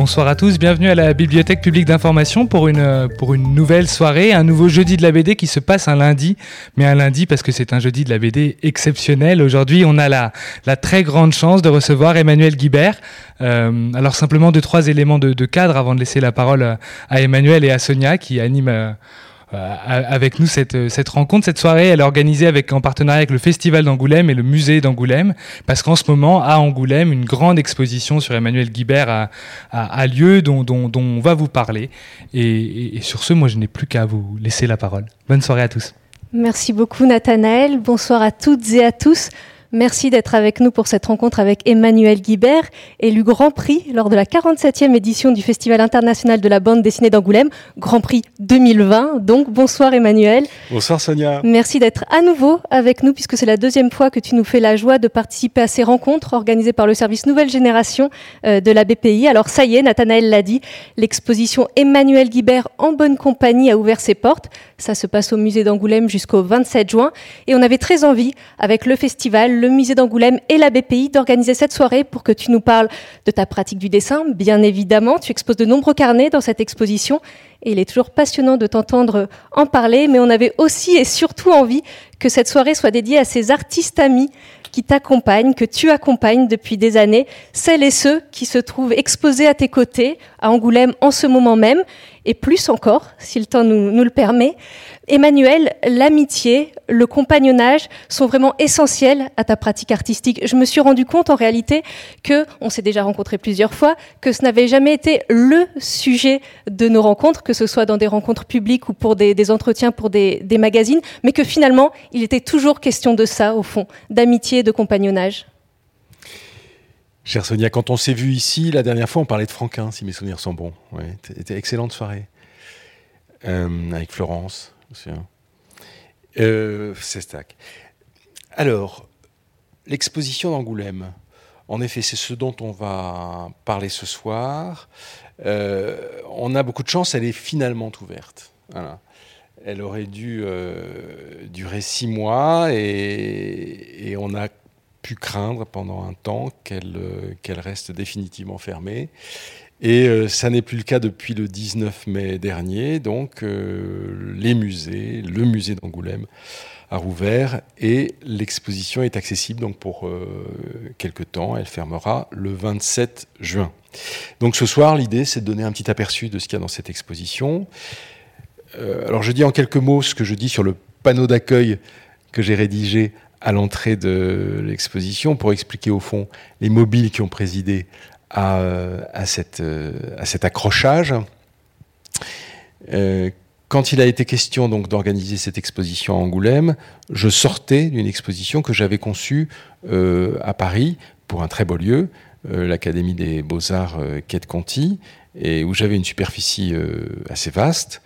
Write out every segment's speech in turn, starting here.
Bonsoir à tous, bienvenue à la Bibliothèque publique d'information pour une, une nouvelle soirée, un nouveau jeudi de la BD qui se passe un lundi, mais un lundi parce que c'est un jeudi de la BD exceptionnel. Aujourd'hui, on a la, très grande chance de recevoir Emmanuel Guibert. Euh, alors simplement deux, trois éléments de, cadre avant de laisser la parole à Emmanuel et à Sonia qui animent... Euh, euh, avec nous cette, cette rencontre. Cette soirée, elle est organisée avec, en partenariat avec le Festival d'Angoulême et le Musée d'Angoulême, parce qu'en ce moment, à Angoulême, une grande exposition sur Emmanuel Guibert a, lieu, dont, on va vous parler. Et, et sur ce, moi, je n'ai plus qu'à vous laisser la parole. Bonne soirée à tous. Merci beaucoup, Nathanaël. Bonsoir à toutes et à tous. Merci d'être avec nous pour cette rencontre avec Emmanuel Guibert, élu Grand Prix lors de la 47e édition du Festival international de la bande dessinée d'Angoulême, Grand Prix 2020. Donc bonsoir Emmanuel. Bonsoir Sonia. Merci d'être à nouveau avec nous puisque c'est la deuxième fois que tu nous fais la joie de participer à ces rencontres organisées par le service Nouvelle Génération euh, de la BPI. Alors ça y est, Nathanaël l'a dit, l'exposition Emmanuel Guibert en bonne compagnie a ouvert ses portes. Ça se passe au musée d'Angoulême jusqu'au 27 juin et on avait très envie avec le festival le musée d'Angoulême et la BPI d'organiser cette soirée pour que tu nous parles de ta pratique du dessin. Bien évidemment, tu exposes de nombreux carnets dans cette exposition et il est toujours passionnant de t'entendre en parler, mais on avait aussi et surtout envie que cette soirée soit dédiée à ces artistes amis qui t'accompagnent, que tu accompagnes depuis des années, celles et ceux qui se trouvent exposés à tes côtés à Angoulême en ce moment même, et plus encore, si le temps nous, nous le permet. Emmanuel, l'amitié, le compagnonnage sont vraiment essentiels à ta pratique artistique. Je me suis rendu compte en réalité que, on s'est déjà rencontrés plusieurs fois, que ce n'avait jamais été le sujet de nos rencontres, que ce soit dans des rencontres publiques ou pour des, entretiens pour des, magazines, mais que finalement, il était toujours question de ça, au fond, d'amitié, de compagnonnage. Chère Sonia, quand on s'est vu ici, la dernière fois, on parlait de Franquin, si mes souvenirs sont bons. Ouais, C'était excellente soirée. Euh, avec Florence. Euh, Sestac. Alors, l'exposition d'Angoulême, en effet, c'est ce dont on va parler ce soir. Euh, on a beaucoup de chance, elle est finalement ouverte. Elle aurait dû euh, durer six mois et, on a pu craindre pendant un temps qu'elle euh, reste définitivement fermée. Et euh, ça n'est plus le cas depuis le 19 mai dernier. Donc euh, les musées, le musée d'Angoulême a rouvert et l'exposition est accessible donc pour euh, quelques temps. Elle fermera le 27 juin. Donc ce soir, l'idée c'est de donner un petit aperçu de ce qu'il y a dans cette exposition. Euh, alors je dis en quelques mots ce que je dis sur le panneau d'accueil que j'ai rédigé à l'entrée de l'exposition pour expliquer au fond les mobiles qui ont présidé à, cette, à cet accrochage. Euh, quand il a été question donc d'organiser cette exposition à Angoulême, je sortais d'une exposition que j'avais conçue euh, à Paris pour un très beau lieu, euh, l'Académie des Beaux-Arts euh, Quai de Conti, et où j'avais une superficie euh, assez vaste,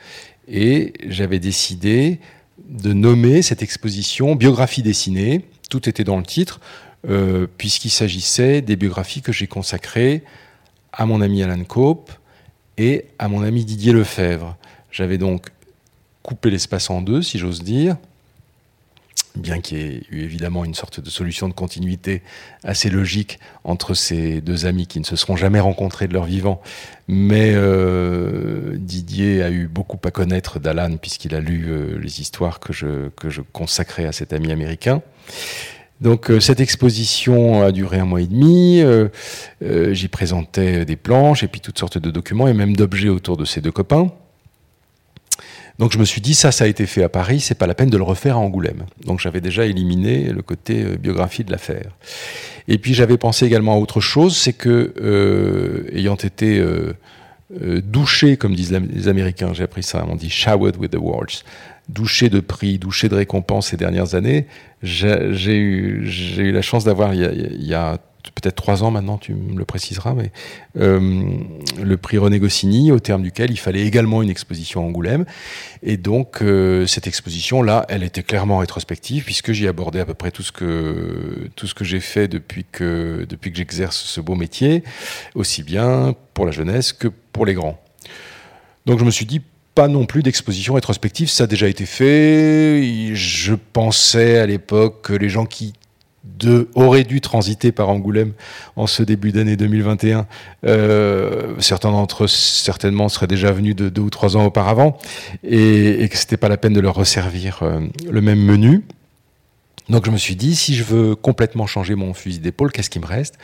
et j'avais décidé de nommer cette exposition Biographie dessinée, tout était dans le titre, euh, puisqu'il s'agissait des biographies que j'ai consacrées à mon ami Alan Cope et à mon ami Didier Lefebvre. J'avais donc coupé l'espace en deux, si j'ose dire, bien qu'il y ait eu évidemment une sorte de solution de continuité assez logique entre ces deux amis qui ne se seront jamais rencontrés de leur vivant. Mais euh, Didier a eu beaucoup à connaître d'Alan puisqu'il a lu euh, les histoires que je, que je consacrais à cet ami américain. Donc euh, cette exposition a duré un mois et demi. Euh, euh, J'y présentais des planches et puis toutes sortes de documents et même d'objets autour de ces deux copains. Donc je me suis dit ça, ça a été fait à Paris, c'est pas la peine de le refaire à Angoulême. Donc j'avais déjà éliminé le côté biographie de l'affaire. Et puis j'avais pensé également à autre chose, c'est que ayant été douché, comme disent les Américains, j'ai appris ça, on dit showered with awards, douché de prix, douché de récompenses ces dernières années, j'ai eu, la chance d'avoir, il, y a, peut-être trois ans maintenant, tu me le préciseras, mais euh, le prix René Goscinny, au terme duquel il fallait également une exposition à Angoulême. Et donc, euh, cette exposition-là, elle était clairement rétrospective, puisque j'y abordais à peu près tout ce que, que j'ai fait depuis que, depuis que j'exerce ce beau métier, aussi bien pour la jeunesse que pour les grands. Donc, je me suis dit, pas non plus d'exposition rétrospective, ça a déjà été fait. Je pensais à l'époque que les gens qui auraient dû transiter par Angoulême en ce début d'année 2021. Euh, certains d'entre eux, certainement, seraient déjà venus de deux ou trois ans auparavant et, et que c'était pas la peine de leur resservir euh, le même menu. Donc je me suis dit, si je veux complètement changer mon fusil d'épaule, qu'est-ce qui me reste?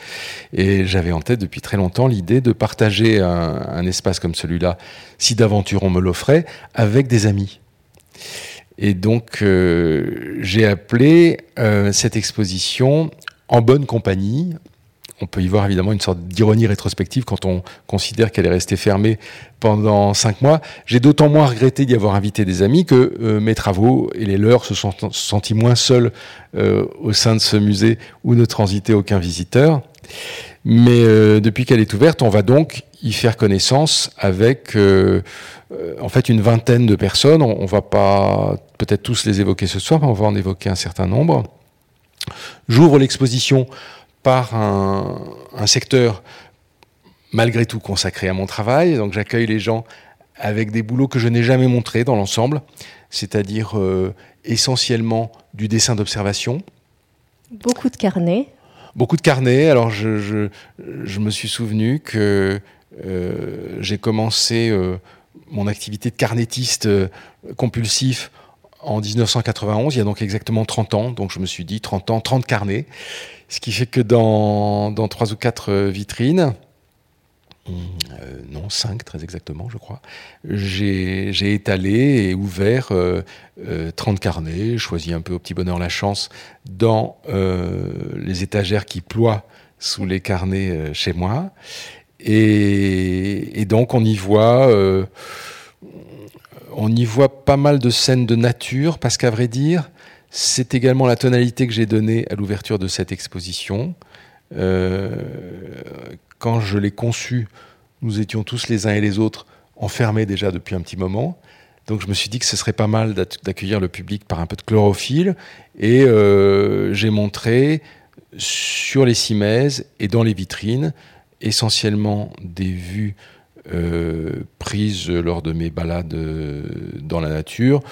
Et j'avais en tête depuis très longtemps l'idée de partager un, espace comme celui-là, si d'aventure on me l'offrait, avec des amis. Et donc, euh, j'ai appelé euh, cette exposition En bonne compagnie. On peut y voir évidemment une sorte d'ironie rétrospective quand on considère qu'elle est restée fermée pendant cinq mois. J'ai d'autant moins regretté d'y avoir invité des amis que euh, mes travaux et les leurs se sont sentis moins seuls euh, au sein de ce musée où ne transitait aucun visiteur. Mais euh, depuis qu'elle est ouverte, on va donc y faire connaissance avec en fait une vingtaine de personnes. On, on va pas peut-être tous les évoquer ce soir, mais on va en évoquer un certain nombre. J'ouvre l'exposition par un, un, secteur malgré tout consacré à mon travail. Donc j'accueille les gens avec des boulots que je n'ai jamais montrés dans l'ensemble, c'est-à-dire euh, essentiellement du dessin d'observation. Beaucoup de carnets. Beaucoup de carnets. Alors je, je, je me suis souvenu que euh, j'ai commencé euh, mon activité de carnettiste compulsif en 1991, il y a donc exactement 30 ans. Donc je me suis dit 30 ans, 30 carnets. Ce qui fait que dans, 3 ou 4 vitrines, euh, non, 5 très exactement, je crois, j'ai étalé et ouvert euh, euh, 30 carnets, choisi un peu au petit bonheur la chance dans euh, les étagères qui ploient sous les carnets euh, chez moi. Et, et, donc on y voit euh, on y voit pas mal de scènes de nature, parce qu'à vrai dire, c'est également la tonalité que j'ai donnée à l'ouverture de cette exposition. Euh, quand je l'ai conçue, nous étions tous les uns et les autres enfermés déjà depuis un petit moment. Donc je me suis dit que ce serait pas mal d'accueillir le public par un peu de chlorophylle. Et euh, j'ai montré sur les cimaises et dans les vitrines essentiellement des vues euh, prises lors de mes balades dans la nature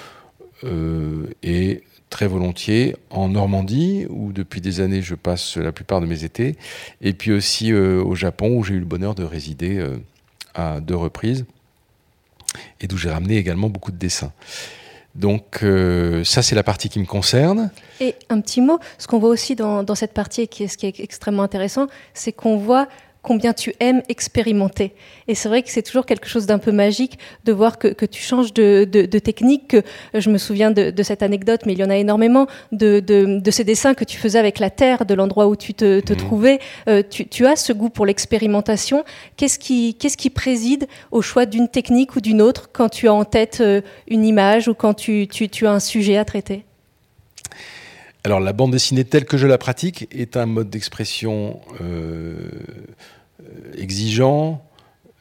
et très volontiers en Normandie où depuis des années je passe la plupart de mes étés et puis aussi euh, au Japon où j'ai eu le bonheur de résider euh, à deux reprises et d'où j'ai ramené également beaucoup de dessins. Donc euh, ça, c'est la partie qui me concerne. Et un petit mot, ce qu'on voit aussi dans, dans, cette partie, qui est, ce qui est extrêmement intéressant, c'est qu'on voit combien tu aimes expérimenter. Et c'est vrai que c'est toujours quelque chose d'un peu magique de voir que, que tu changes de, de, de, technique. Que, je me souviens de, de, cette anecdote, mais il y en a énormément, de, ces dessins que tu faisais avec la terre, de l'endroit où tu te, te mmh. trouvais. Euh, tu, tu, as ce goût pour l'expérimentation. Qu'est-ce qui, qu'est-ce qui préside au choix d'une technique ou d'une autre quand tu as en tête euh, une image ou quand tu, tu, tu as un sujet à traiter? Alors la bande dessinée telle que je la pratique est un mode d'expression euh, exigeant,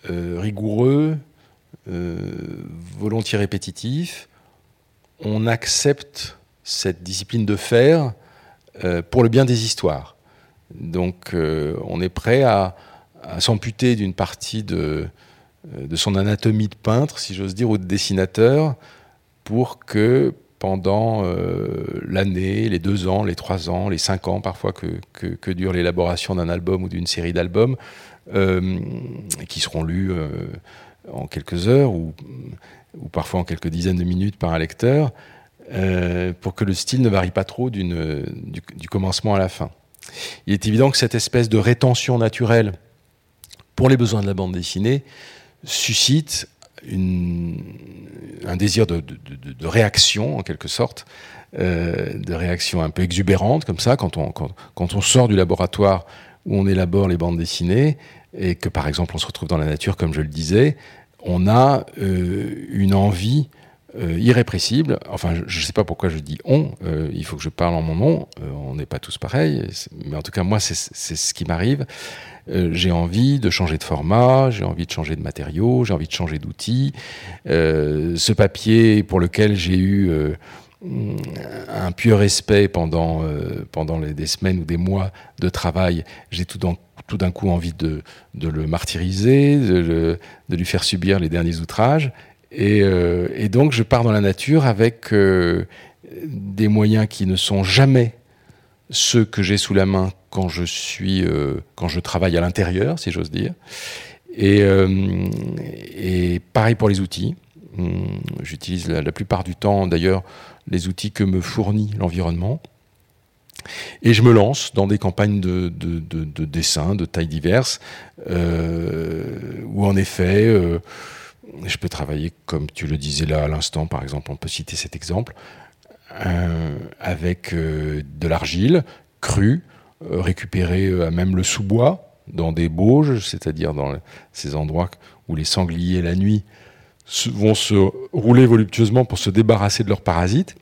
euh, rigoureux, euh, volontiers répétitif. On accepte cette discipline de faire euh, pour le bien des histoires. Donc euh, on est prêt à, s'amputer d'une partie de, son anatomie de peintre, si j'ose dire, ou de dessinateur, pour que pendant euh, l'année, les deux ans, les trois ans, les cinq ans parfois que, dure l'élaboration d'un album ou d'une série d'albums, euh, qui seront lus euh, en quelques heures ou, parfois en quelques dizaines de minutes par un lecteur, euh, pour que le style ne varie pas trop du, commencement à la fin. Il est évident que cette espèce de rétention naturelle pour les besoins de la bande dessinée suscite un désir de, réaction, en quelque sorte, euh, de réaction un peu exubérante, comme ça, quand, on sort du laboratoire où on élabore les bandes dessinées, et que, par exemple, on se retrouve dans la nature, comme je le disais, on a euh, une envie euh, irrépressible. Enfin, je ne sais pas pourquoi je dis on, euh, il faut que je parle en mon nom, on n'est pas tous pareils, mais en tout cas, moi, c'est ce qui m'arrive. J'ai envie de changer de format, j'ai envie de changer de matériaux, j'ai envie de changer d'outils. Ce papier pour lequel j'ai eu un pieux respect pendant, pendant les, des semaines ou des mois de travail, j'ai tout d'un coup envie de, le martyriser, de, lui faire subir les derniers outrages. Et, euh, donc je pars dans la nature avec euh, des moyens qui ne sont jamais ceux que j'ai sous la main quand je suis, quand je travaille à l'intérieur, si j'ose dire. Et, et, pareil pour les outils. Hum, j'utilise la, plupart du temps, d'ailleurs, les outils que me fournit l'environnement. Et je me lance dans des campagnes de, de, dessin de tailles diverses, euh, où en effet, euh, je peux travailler, comme tu le disais là à l'instant, par exemple, on peut citer cet exemple, euh, avec de l'argile crue, récupérée à même le sous-bois, dans des bauges, c'est-à-dire dans ces endroits où les sangliers, la nuit, vont se rouler voluptueusement pour se débarrasser de leurs parasites.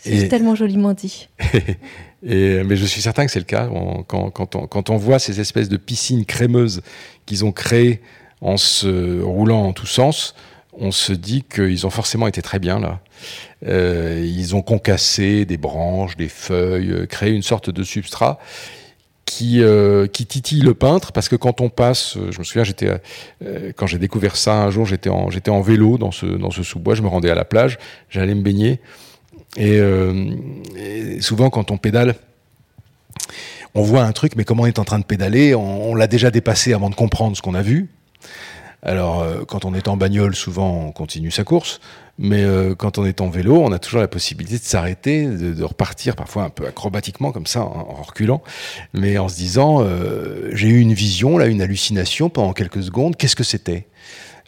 C'est tellement joliment dit. et, mais je suis certain que c'est le cas. quand, quand, on, quand, on, voit ces espèces de piscines crémeuses qu'ils ont créées en se roulant en tous sens, on se dit qu'ils ont forcément été très bien là. Euh, ils ont concassé des branches, des feuilles, euh, créé une sorte de substrat qui, euh, qui titille le peintre parce que quand on passe, je me souviens, j'étais quand j'ai découvert ça un jour, j'étais en, j'étais en vélo dans ce, dans ce sous-bois, je me rendais à la plage, j'allais me baigner euh, et, souvent, quand on pédale, on voit un truc, mais comme on est en train de pédaler, on, l'a déjà dépassé avant de comprendre ce qu'on a vu. Alors, euh, quand on est en bagnole, souvent, on continue sa course. Mais euh, quand on est en vélo, on a toujours la possibilité de s'arrêter, de, repartir, parfois un peu acrobatiquement, comme ça, en, en reculant, mais en se disant, j'ai eu une vision, là, une hallucination pendant quelques secondes, qu'est-ce que c'était?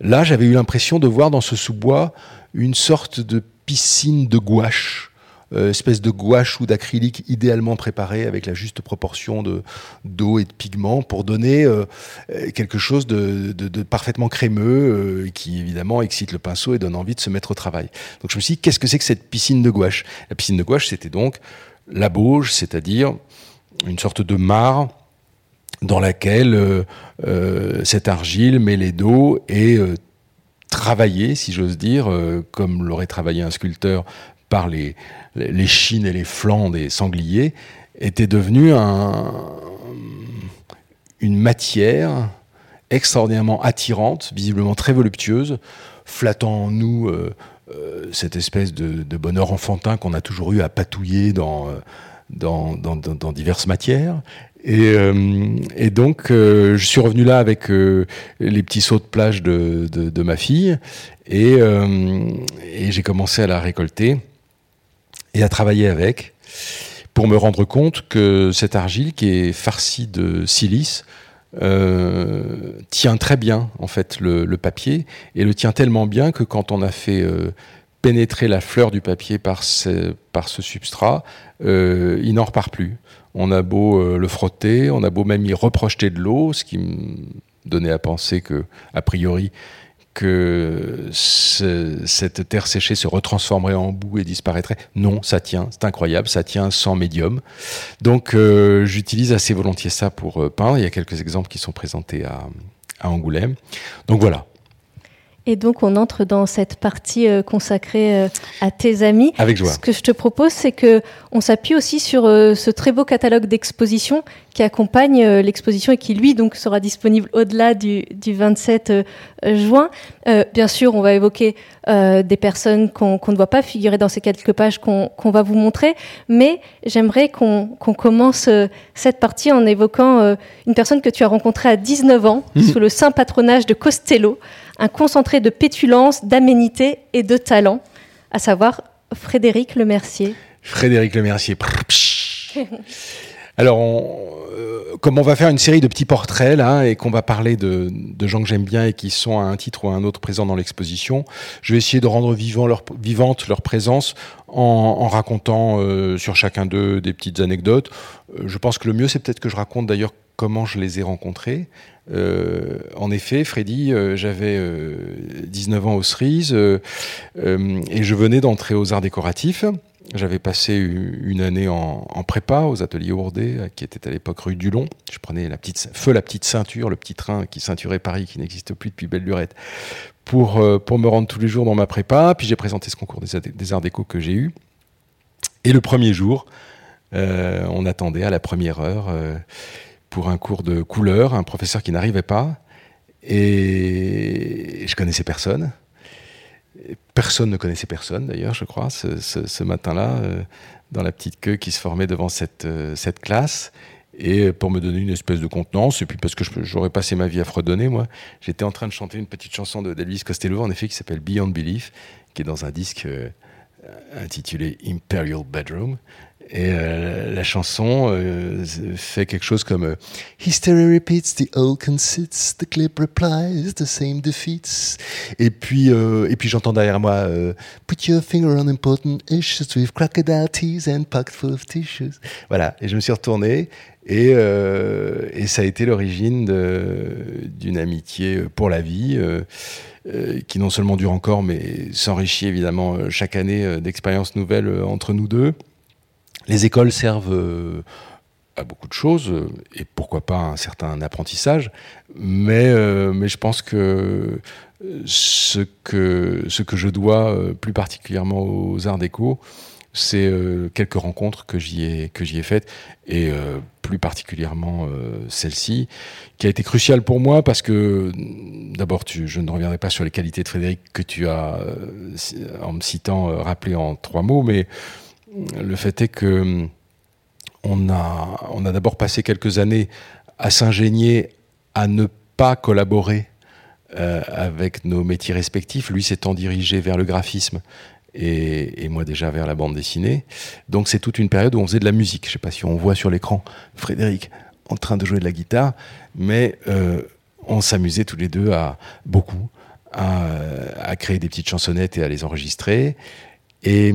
Là, j'avais eu l'impression de voir dans ce sous-bois une sorte de piscine de gouache. Euh, espèce de gouache ou d'acrylique idéalement préparé avec la juste proportion de d'eau et de pigments pour donner euh, euh, quelque chose de, parfaitement crémeux qui évidemment excite le pinceau et donne envie de se mettre au travail. Donc je me suis dit qu'est-ce que c'est que cette piscine de gouache? La piscine de gouache c'était donc la bauge, c'est-à-dire une sorte de mare dans laquelle cette argile mêlée d'eau est travaillé, si j'ose dire, euh, comme l'aurait travaillé un sculpteur par les, les chines et les flancs des sangliers, était devenu un, une matière extraordinairement attirante, visiblement très voluptueuse, flattant en nous euh, euh, cette espèce de, bonheur enfantin qu'on a toujours eu à patouiller dans, dans diverses matières, et, euh, donc, euh, je suis revenu là avec euh, les petits sauts de plage de, ma fille, et j'ai commencé à la récolter et à travailler avec, pour me rendre compte que cette argile, qui est farcie de silice, tient très bien en fait le, papier, et le tient tellement bien que quand on a fait pénétrer la fleur du papier par ce, par ce substrat, il n'en repart plus. On a beau euh, le frotter, on a beau même y reprojeter de l'eau, ce qui me donnait à penser que, a priori, que cette terre séchée se retransformerait en boue et disparaîtrait. Non, ça tient, c'est incroyable, ça tient sans médium. Donc euh, j'utilise assez volontiers ça pour euh, peindre. Il y a quelques exemples qui sont présentés à, à Angoulême. Donc voilà, et donc, on entre dans cette partie euh, consacrée euh, à tes amis. Avec joie. Ce que je te propose, c'est que on s'appuie aussi sur euh, ce très beau catalogue d'expositions qui accompagne l'exposition et qui, lui, donc, sera disponible au-delà du, du, 27 juin. bien sûr, on va évoquer des personnes qu'on ne voit pas figurer dans ces quelques pages qu'on va vous montrer, mais j'aimerais qu'on commence cette partie en évoquant une personne que tu as rencontrée à 19 ans, mmh. sous le saint patronage de Costello un concentré de pétulance, d'aménité et de talent, à savoir Frédéric Lemercier. Frédéric Lemercier. Alors, euh, comme on va faire une série de petits portraits là, et qu'on va parler de, gens que j'aime bien et qui sont à un titre ou à un autre présents dans l'exposition, je vais essayer de rendre vivante leur présence en, racontant euh, sur chacun d'eux des petites anecdotes. Euh, je pense que le mieux, c'est peut-être que je raconte d'ailleurs comment je les ai rencontrés. Euh, en effet, Freddy, j'avais 19 euh, ans aux cerises et je venais d'entrer aux arts décoratifs. J'avais passé une année en, prépa aux ateliers Ourdet, qui était à l'époque rue du Long. Je prenais la petite, feu la petite ceinture, le petit train qui ceinturait Paris, qui n'existe plus depuis belle lurette, pour, pour me rendre tous les jours dans ma prépa. Puis j'ai présenté ce concours des, arts déco que j'ai eu. Et le premier jour, on attendait à la première heure pour un cours de couleur, un professeur qui n'arrivait pas, et je connaissais personne. personne ne connaissait personne d'ailleurs, je crois, ce, matin-là, dans la petite queue qui se formait devant cette classe et pour me donner une espèce de contenance, et puis parce que j'aurais passé ma vie à fredonner, moi, j'étais en train de chanter une petite chanson de d'Elvis Costello, en effet, qui s'appelle Beyond Belief, qui est dans un disque euh, intitulé Imperial Bedroom. Et euh, la chanson euh, fait quelque chose comme History repeats, the old conceits, the clip replies, the same defeats. Et puis, et puis j'entends derrière moi Put your finger on important issues with crocodile teeth and full of tissues. Voilà. Et je me suis retourné et, euh, et, ça a été l'origine d'une amitié pour la vie, euh, euh, qui non seulement dure encore, mais s'enrichit évidemment chaque année d'expériences nouvelles entre nous deux. Les écoles servent à beaucoup de choses, et pourquoi pas un certain apprentissage, mais, je pense que ce que je dois plus particulièrement aux arts déco, c'est euh, quelques rencontres que j'y ai, que j'y ai faites, et euh, plus particulièrement euh, celle-ci, qui a été cruciale pour moi parce que, d'abord, je ne reviendrai pas sur les qualités de Frédéric que tu as, en me citant, rappelé en trois mots, mais le fait est que on a, on a d'abord passé quelques années à s'ingénier à ne pas collaborer avec nos métiers respectifs, lui s'étant dirigé vers le graphisme et, moi déjà vers la bande dessinée. Donc c'est toute une période où on faisait de la musique. Je ne sais pas si on voit sur l'écran Frédéric en train de jouer de la guitare, mais euh, on s'amusait tous les deux à beaucoup à, créer des petites chansonnettes et à les enregistrer. Et,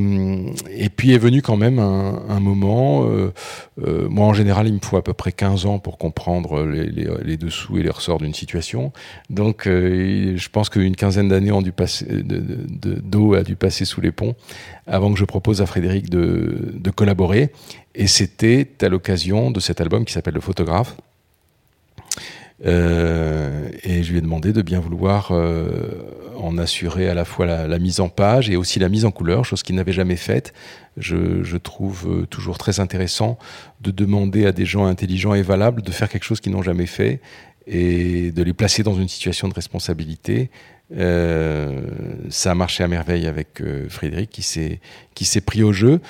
puis est venu quand même un, moment, euh, euh, moi en général il me faut à peu près 15 ans pour comprendre les, dessous et les ressorts d'une situation. Donc euh, je pense qu'une quinzaine d'années d'eau de, a dû passer sous les ponts avant que je propose à Frédéric de, de collaborer. Et c'était à l'occasion de cet album qui s'appelle Le Photographe. Euh, et je lui ai demandé de bien vouloir euh, en assurer à la fois la, mise en page et aussi la mise en couleur, chose qu'il n'avait jamais faite. Je, trouve euh, toujours très intéressant de demander à des gens intelligents et valables de faire quelque chose qu'ils n'ont jamais fait et de les placer dans une situation de responsabilité. Ça a marché à merveille avec Frédéric qui s'est pris au jeu.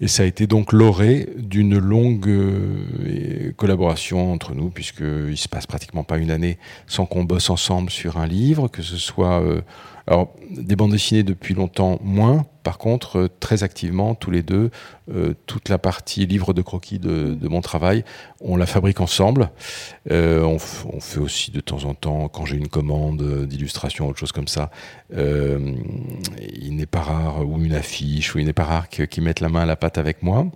Et ça a été donc l'orée d'une longue euh, collaboration entre nous, puisqu'il se passe pratiquement pas une année sans qu'on bosse ensemble sur un livre, que ce soit euh, alors, des bandes dessinées depuis longtemps, moins. Par contre, euh, très activement, tous les deux, euh, toute la partie livre de croquis de, mon travail, on la fabrique ensemble. Euh, on, fait aussi de temps en temps, quand j'ai une commande d'illustration, autre chose comme ça, il n'est pas rare, ou une affiche, ou il n'est pas rare qu'ils mettent la main à la pâte avec moi.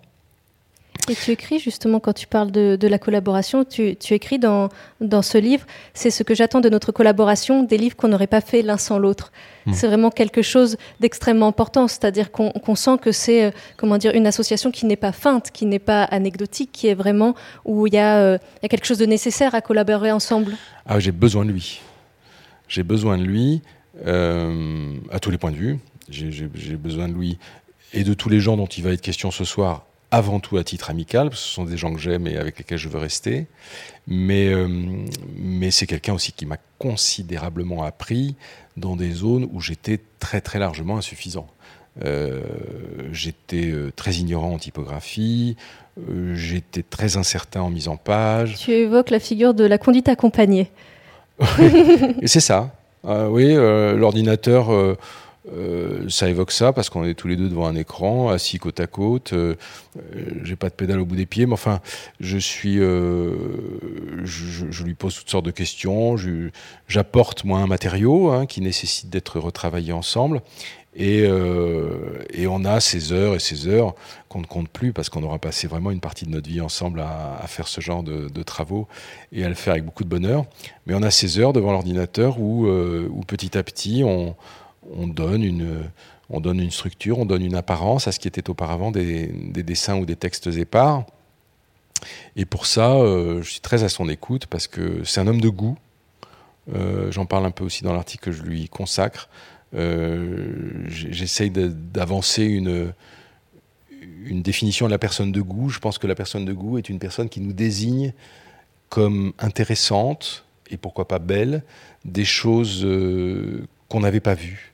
Et tu écris justement, quand tu parles de, la collaboration, tu, écris dans, dans ce livre, c'est ce que j'attends de notre collaboration, des livres qu'on n'aurait pas fait l'un sans l'autre. Hmm. C'est vraiment quelque chose d'extrêmement important, c'est-à-dire qu'on sent que c'est euh, comment dire une association qui n'est pas feinte, qui n'est pas anecdotique, qui est vraiment où il y, a, euh, y a quelque chose de nécessaire à collaborer ensemble. Ah, j'ai besoin de lui. J'ai besoin de lui euh, à tous les points de vue. J'ai besoin de lui et de tous les gens dont il va être question ce soir avant tout à titre amical, parce que ce sont des gens que j'aime et avec lesquels je veux rester. Mais, euh, mais c'est quelqu'un aussi qui m'a considérablement appris dans des zones où j'étais très très largement insuffisant. Euh, j'étais euh, très ignorant en typographie, j'étais très incertain en mise en page. Tu évoques la figure de la conduite accompagnée. c'est ça. Ah oui, l'ordinateur euh, ça évoque ça parce qu'on est tous les deux devant un écran, assis côte à côte. Euh, euh, j'ai pas de pédale au bout des pieds, mais enfin, je je, lui pose toutes sortes de questions. J'apporte moi un matériau hein, qui nécessite d'être retravaillé ensemble. Et, on a ces heures et ces heures qu'on ne compte plus parce qu'on aura passé vraiment une partie de notre vie ensemble à, faire ce genre de, travaux et à le faire avec beaucoup de bonheur. Mais on a ces heures devant l'ordinateur où petit à petit on, on donne une, structure, on donne une apparence à ce qui était auparavant des, dessins ou des textes épars. Et pour ça, euh, je suis très à son écoute parce que c'est un homme de goût. Euh, j'en parle un peu aussi dans l'article que je lui consacre. Euh, j'essaye d'avancer une, une définition de la personne de goût. Je pense que la personne de goût est une personne qui nous désigne comme intéressante et pourquoi pas belle des choses qu'on n'avait pas vues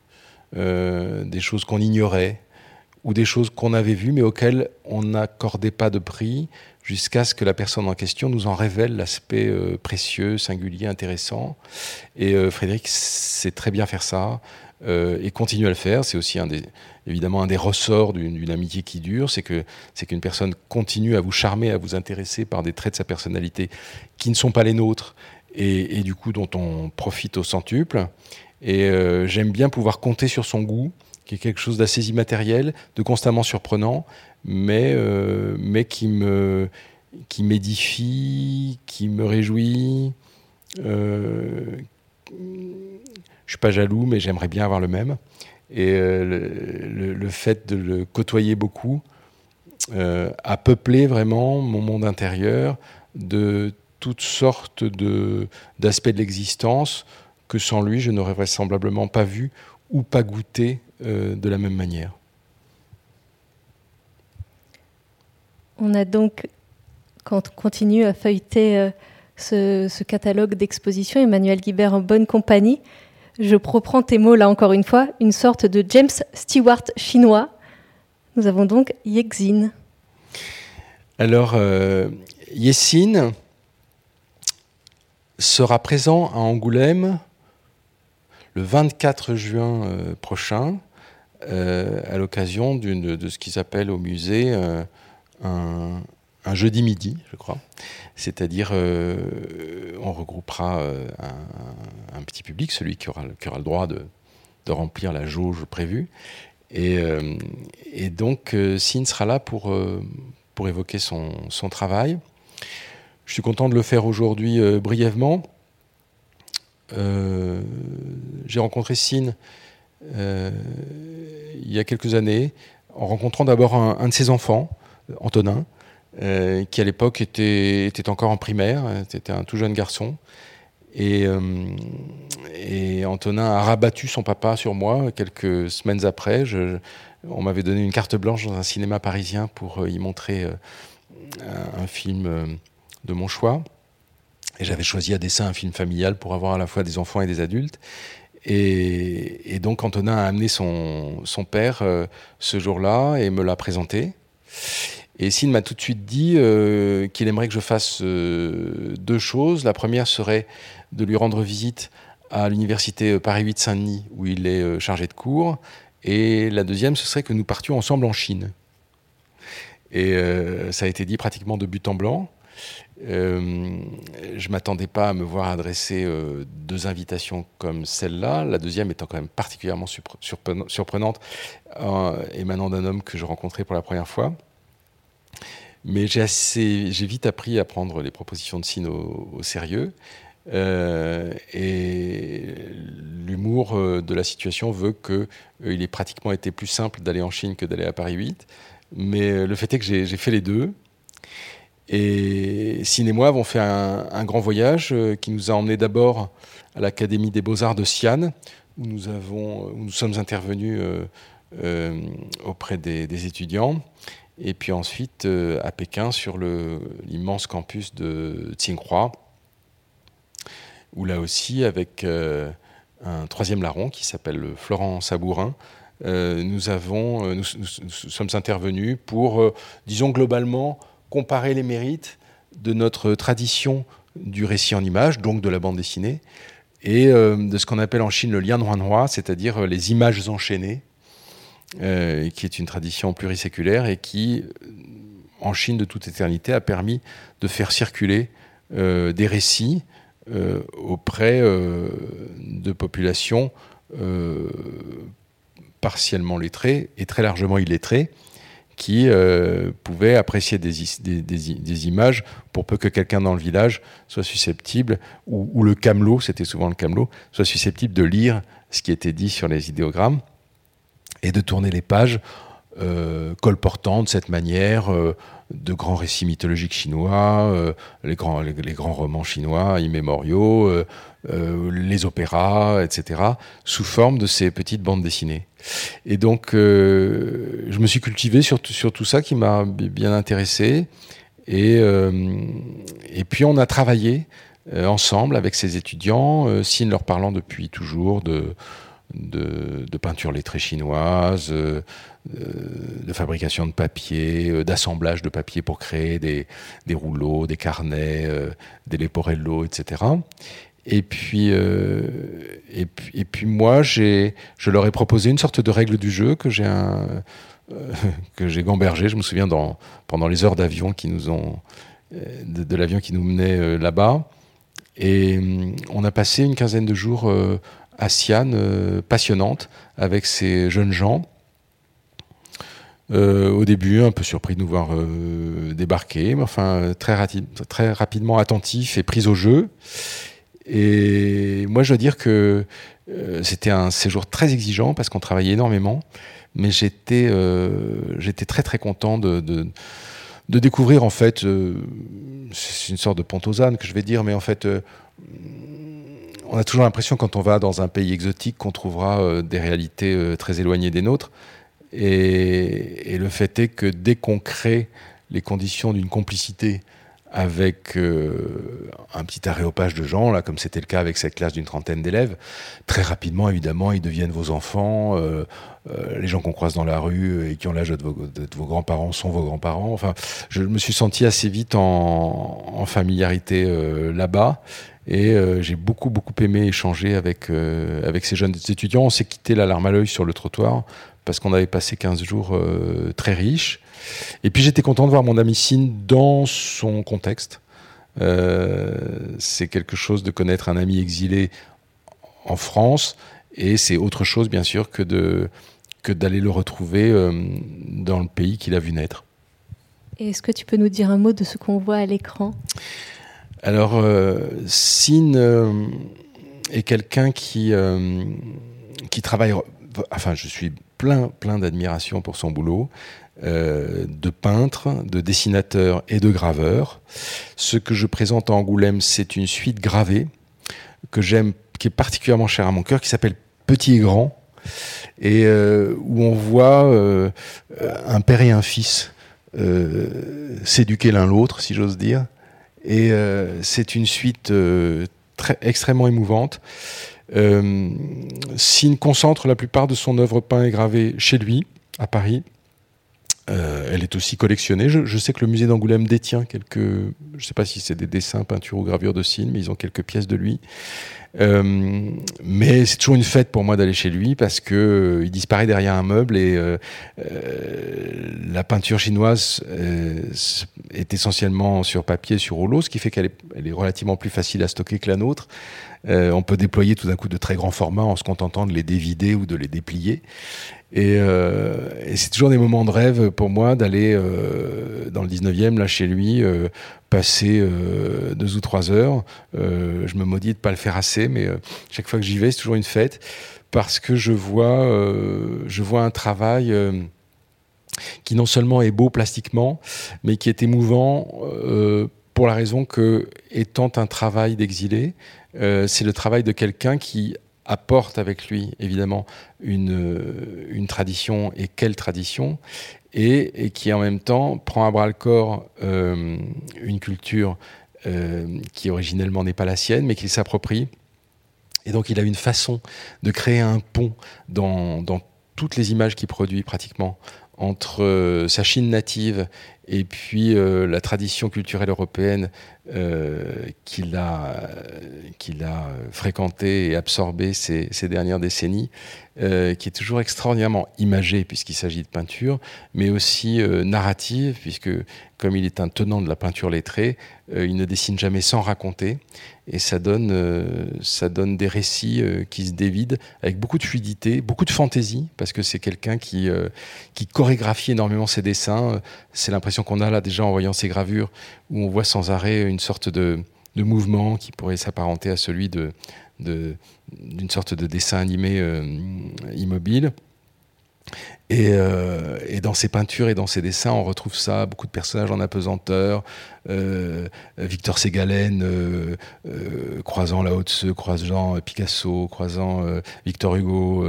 des choses qu'on ignorait, ou des choses qu'on avait vues mais auxquelles on n'accordait pas de prix jusqu'à ce que la personne en question nous en révèle l'aspect euh, précieux, singulier, intéressant. Et euh, Frédéric sait très bien faire ça euh, et continue à le faire. C'est aussi un des, évidemment un des ressorts d'une amitié qui dure, c'est qu'une personne continue à vous charmer, à vous intéresser par des traits de sa personnalité qui ne sont pas les nôtres et, et du coup dont on profite au centuple. Et j'aime bien pouvoir compter sur son goût qui est quelque chose d'assez immatériel, de constamment surprenant, mais, euh, mais qui me qui m'édifie, qui me réjouit. Euh, je suis pas jaloux, mais j'aimerais bien avoir le même. Et euh, le, fait de le côtoyer beaucoup euh, a peuplé vraiment mon monde intérieur de toutes sortes d'aspects de l'existence que sans lui, je n'aurais vraisemblablement pas vu ou pas goûté euh, de la même manière. On a donc, quand on continue à feuilleter euh, ce, catalogue d'expositions, Emmanuel Guibert en bonne compagnie, je reprends tes mots là encore une fois, une sorte de James Stewart chinois. Nous avons donc Yexin. Alors, euh, sera présent à Angoulême le 24 juin euh, prochain euh, à l'occasion de, ce qu'ils appellent au musée euh, un, jeudi midi, je crois. C'est-à-dire, on regroupera un, petit public, celui qui aura, le droit de, remplir la jauge prévue. Et, donc, Sine sera là pour, évoquer son, travail. Je suis content de le faire aujourd'hui brièvement. J'ai rencontré Sine euh, il y a quelques années, en rencontrant d'abord un, de ses enfants, Antonin, euh, qui à l'époque était, était, encore en primaire, c'était un tout jeune garçon. Et, euh, Antonin a rabattu son papa sur moi quelques semaines après. On m'avait donné une carte blanche dans un cinéma parisien pour y montrer un, film de mon choix. Et j'avais choisi à dessin un film familial pour avoir à la fois des enfants et des adultes. Et, donc Antonin a amené son, père euh, ce jour-là et me l'a présenté. Et Sine m'a tout de suite dit euh, qu'il aimerait que je fasse euh, deux choses. La première serait de lui rendre visite à l'université Paris 8 Saint-Denis où il est chargé de cours. Et la deuxième, ce serait que nous partions ensemble en Chine. Et ça a été dit pratiquement de but en blanc. Euh, je m'attendais pas à me voir adresser euh, deux invitations comme celle-là, la deuxième étant quand même particulièrement surprenante, euh, émanant d'un homme que je rencontrais pour la première fois. Mais j'ai j'ai vite appris à prendre les propositions de Sine au, sérieux. et l'humour de la situation veut qu'il ait pratiquement été plus simple d'aller en Chine que d'aller à Paris 8. Mais le fait est que j'ai fait les deux. Et Cine et moi avons fait un, grand voyage euh, qui nous a emmenés d'abord à l'Académie des Beaux-Arts de Xi'an, où nous, avons, nous sommes intervenus euh, euh, auprès des, étudiants, et puis ensuite à Pékin sur l'immense campus de Tsinghua, où là aussi, avec un troisième larron qui s'appelle Florent Sabourin, nous, avons, nous, sommes intervenus pour, disons globalement, comparer les mérites de notre tradition du récit en images, donc de la bande dessinée, et euh, de ce qu'on appelle en Chine le lian huanhua, c'est-à-dire euh, les images enchaînées, euh, qui est une tradition pluriséculaire et qui, en Chine de toute éternité, a permis de faire circuler des récits auprès de populations partiellement lettrées et très largement illettrées, qui euh, pouvaient apprécier des, images pour peu que quelqu'un dans le village soit susceptible, ou, le camelot, c'était souvent le camelot, soit susceptible de lire ce qui était dit sur les idéogrammes et de tourner les pages euh, colportant de cette manière euh, de grands récits mythologiques chinois, les, grands, les, grands romans chinois immémoriaux, les opéras, etc., sous forme de ces petites bandes dessinées. Et donc, je me suis cultivé sur, tout ça qui m'a bien intéressé. Et, et puis, on a travaillé ensemble avec ces étudiants, Sine leur parlant depuis toujours de peinture lettrée chinoise, de fabrication de papier, d'assemblage de papier pour créer des, des rouleaux, des carnets, des leporello, etc. Et puis, puis, et puis moi, je leur ai proposé une sorte de règle du jeu que j'ai un, que j'ai gambergé. Je me souviens dans, pendant les heures d'avion qui nous ont de, l'avion qui nous menait là-bas. Et hum, on a passé une quinzaine de jours à Sienne, passionnante, avec ces jeunes gens. au début, un peu surpris de nous voir débarquer, mais enfin très, très rapidement attentif et pris au jeu. Et moi, je dois dire que c'était un séjour très exigeant parce qu'on travaillait énormément, mais j'étais j'étais très très content de, de, découvrir en fait, c'est une sorte de pontosane que je vais dire, mais en fait on a toujours l'impression quand on va dans un pays exotique qu'on trouvera euh, des réalités euh, très éloignées des nôtres. Et, le fait est que dès qu'on crée les conditions d'une complicité avec euh, un petit aréopage de gens, là, comme c'était le cas avec cette classe d'une trentaine d'élèves, très rapidement, évidemment, ils deviennent vos enfants. les gens qu'on croise dans la rue et qui ont l'âge de vos, grands-parents sont vos grands-parents. Enfin, je me suis senti assez vite en, en familiarité là-bas. Et euh, j'ai beaucoup, beaucoup aimé échanger avec, euh, avec ces jeunes étudiants. On s'est quitté la larme à l'œil sur le trottoir parce qu'on avait passé 15 jours euh, très riches. Et puis j'étais content de voir mon ami Sine dans son contexte. c'est quelque chose de connaître un ami exilé en France. Et c'est autre chose, bien sûr, que, de, que d'aller le retrouver dans le pays qu'il a vu naître. Est-ce que tu peux nous dire un mot de ce qu'on voit à l'écran? Alors, euh, Sin euh, est quelqu'un qui, euh, qui travaille. Enfin, je suis plein, plein d'admiration pour son boulot. de peintre, de dessinateur et de graveur. Ce que je présente à Angoulême, c'est une suite gravée que j'aime, qui est particulièrement chère à mon cœur, qui s'appelle Petit et Grand, et où on voit un père et un fils s'éduquer l'un l'autre, si j'ose dire, et euh, c'est une suite euh, très, extrêmement émouvante. Euh, Signe concentre la plupart de son œuvre peint et gravée chez lui, à Paris. elle est aussi collectionnée. Je, sais que le musée d'Angoulême détient quelques, je ne sais pas si c'est des dessins, peintures ou gravures de Signe, mais ils ont quelques pièces de lui. Euh, mais c'est toujours une fête pour moi d'aller chez lui parce que euh, il disparaît derrière un meuble et euh, la peinture chinoise est essentiellement sur papier, sur rouleau, ce qui fait qu'elle est, elle est relativement plus facile à stocker que la nôtre. On peut déployer tout d'un coup de très grands formats en se contentant de les dévider ou de les déplier. Et, c'est toujours des moments de rêve pour moi d'aller dans le 19e, là chez lui, passer euh, deux ou trois heures. Euh, je me maudis de ne pas le faire assez, mais euh, chaque fois que j'y vais, c'est toujours une fête parce que je vois, je vois un travail qui non seulement est beau plastiquement, mais qui est émouvant pour la raison que, étant un travail d'exilé, c'est le travail de quelqu'un qui apporte avec lui évidemment une, une tradition et quelle tradition et, qui en même temps prend à bras le corps euh, une culture euh, qui originellement n'est pas la sienne, mais qu'il s'approprie. Et donc il a une façon de créer un pont dans, dans toutes les images qu'il produit pratiquement entre euh, sa Chine native et puis la tradition culturelle européenne qu'il a, qu'il a fréquentée et absorbée ces, dernières décennies, euh, qui est toujours extraordinairement imagée puisqu'il s'agit de peinture, mais aussi euh, narrative puisque comme il est un tenant de la peinture lettrée, euh, il ne dessine jamais sans raconter et ça donne, ça donne des récits qui se dévident avec beaucoup de fluidité, beaucoup de fantaisie parce que c'est quelqu'un qui, qui chorégraphie énormément ses dessins. C'est l'impression qu'on a là déjà en voyant ses gravures où on voit sans arrêt une sorte de, de mouvement qui pourrait s'apparenter à celui de, d'une sorte de dessin animé euh, immobile. Euh, et, dans ses peintures et dans ses dessins, on retrouve ça, beaucoup de personnages en apesanteur, Victor Ségalen croisant Lao Tse, croisant Picasso, croisant Victor Hugo,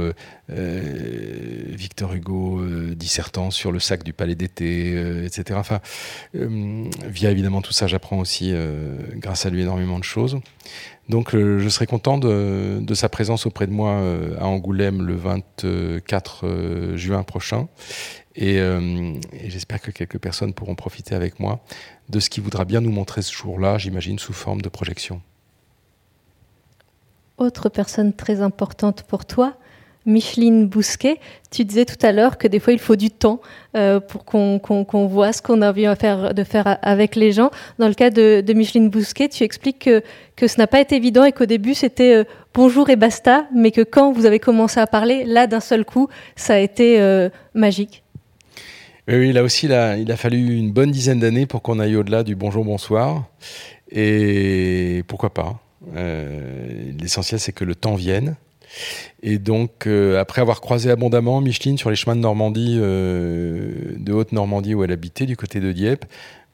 Victor Hugo dissertant sur le sac du palais d'été, etc. Enfin, via évidemment tout ça, j'apprends aussi, grâce à lui, énormément de choses. Donc je serai content de, sa présence auprès de moi à Angoulême le 24 juin prochain. Euh, et, j'espère que quelques personnes pourront profiter avec moi de ce qu'il voudra bien nous montrer ce jour-là, j'imagine sous forme de projection. Autre personne très importante pour toi, Micheline Bousquet, tu disais tout à l'heure que des fois il faut du temps euh, pour qu'on voit ce qu'on a envie de faire, de faire avec les gens. Dans le cas de, Micheline Bousquet, tu expliques que, ce n'a pas été évident et qu'au début c'était euh, bonjour et basta, mais que quand vous avez commencé à parler, là d'un seul coup, ça a été magique. Oui, là aussi, il a fallu une bonne dizaine d'années pour qu'on aille au-delà du bonjour, bonsoir. Et pourquoi pas euh, L'essentiel, c'est que le temps vienne. Et donc, euh, après avoir croisé abondamment Micheline sur les chemins de Normandie, euh, de Haute-Normandie où elle habitait, du côté de Dieppe,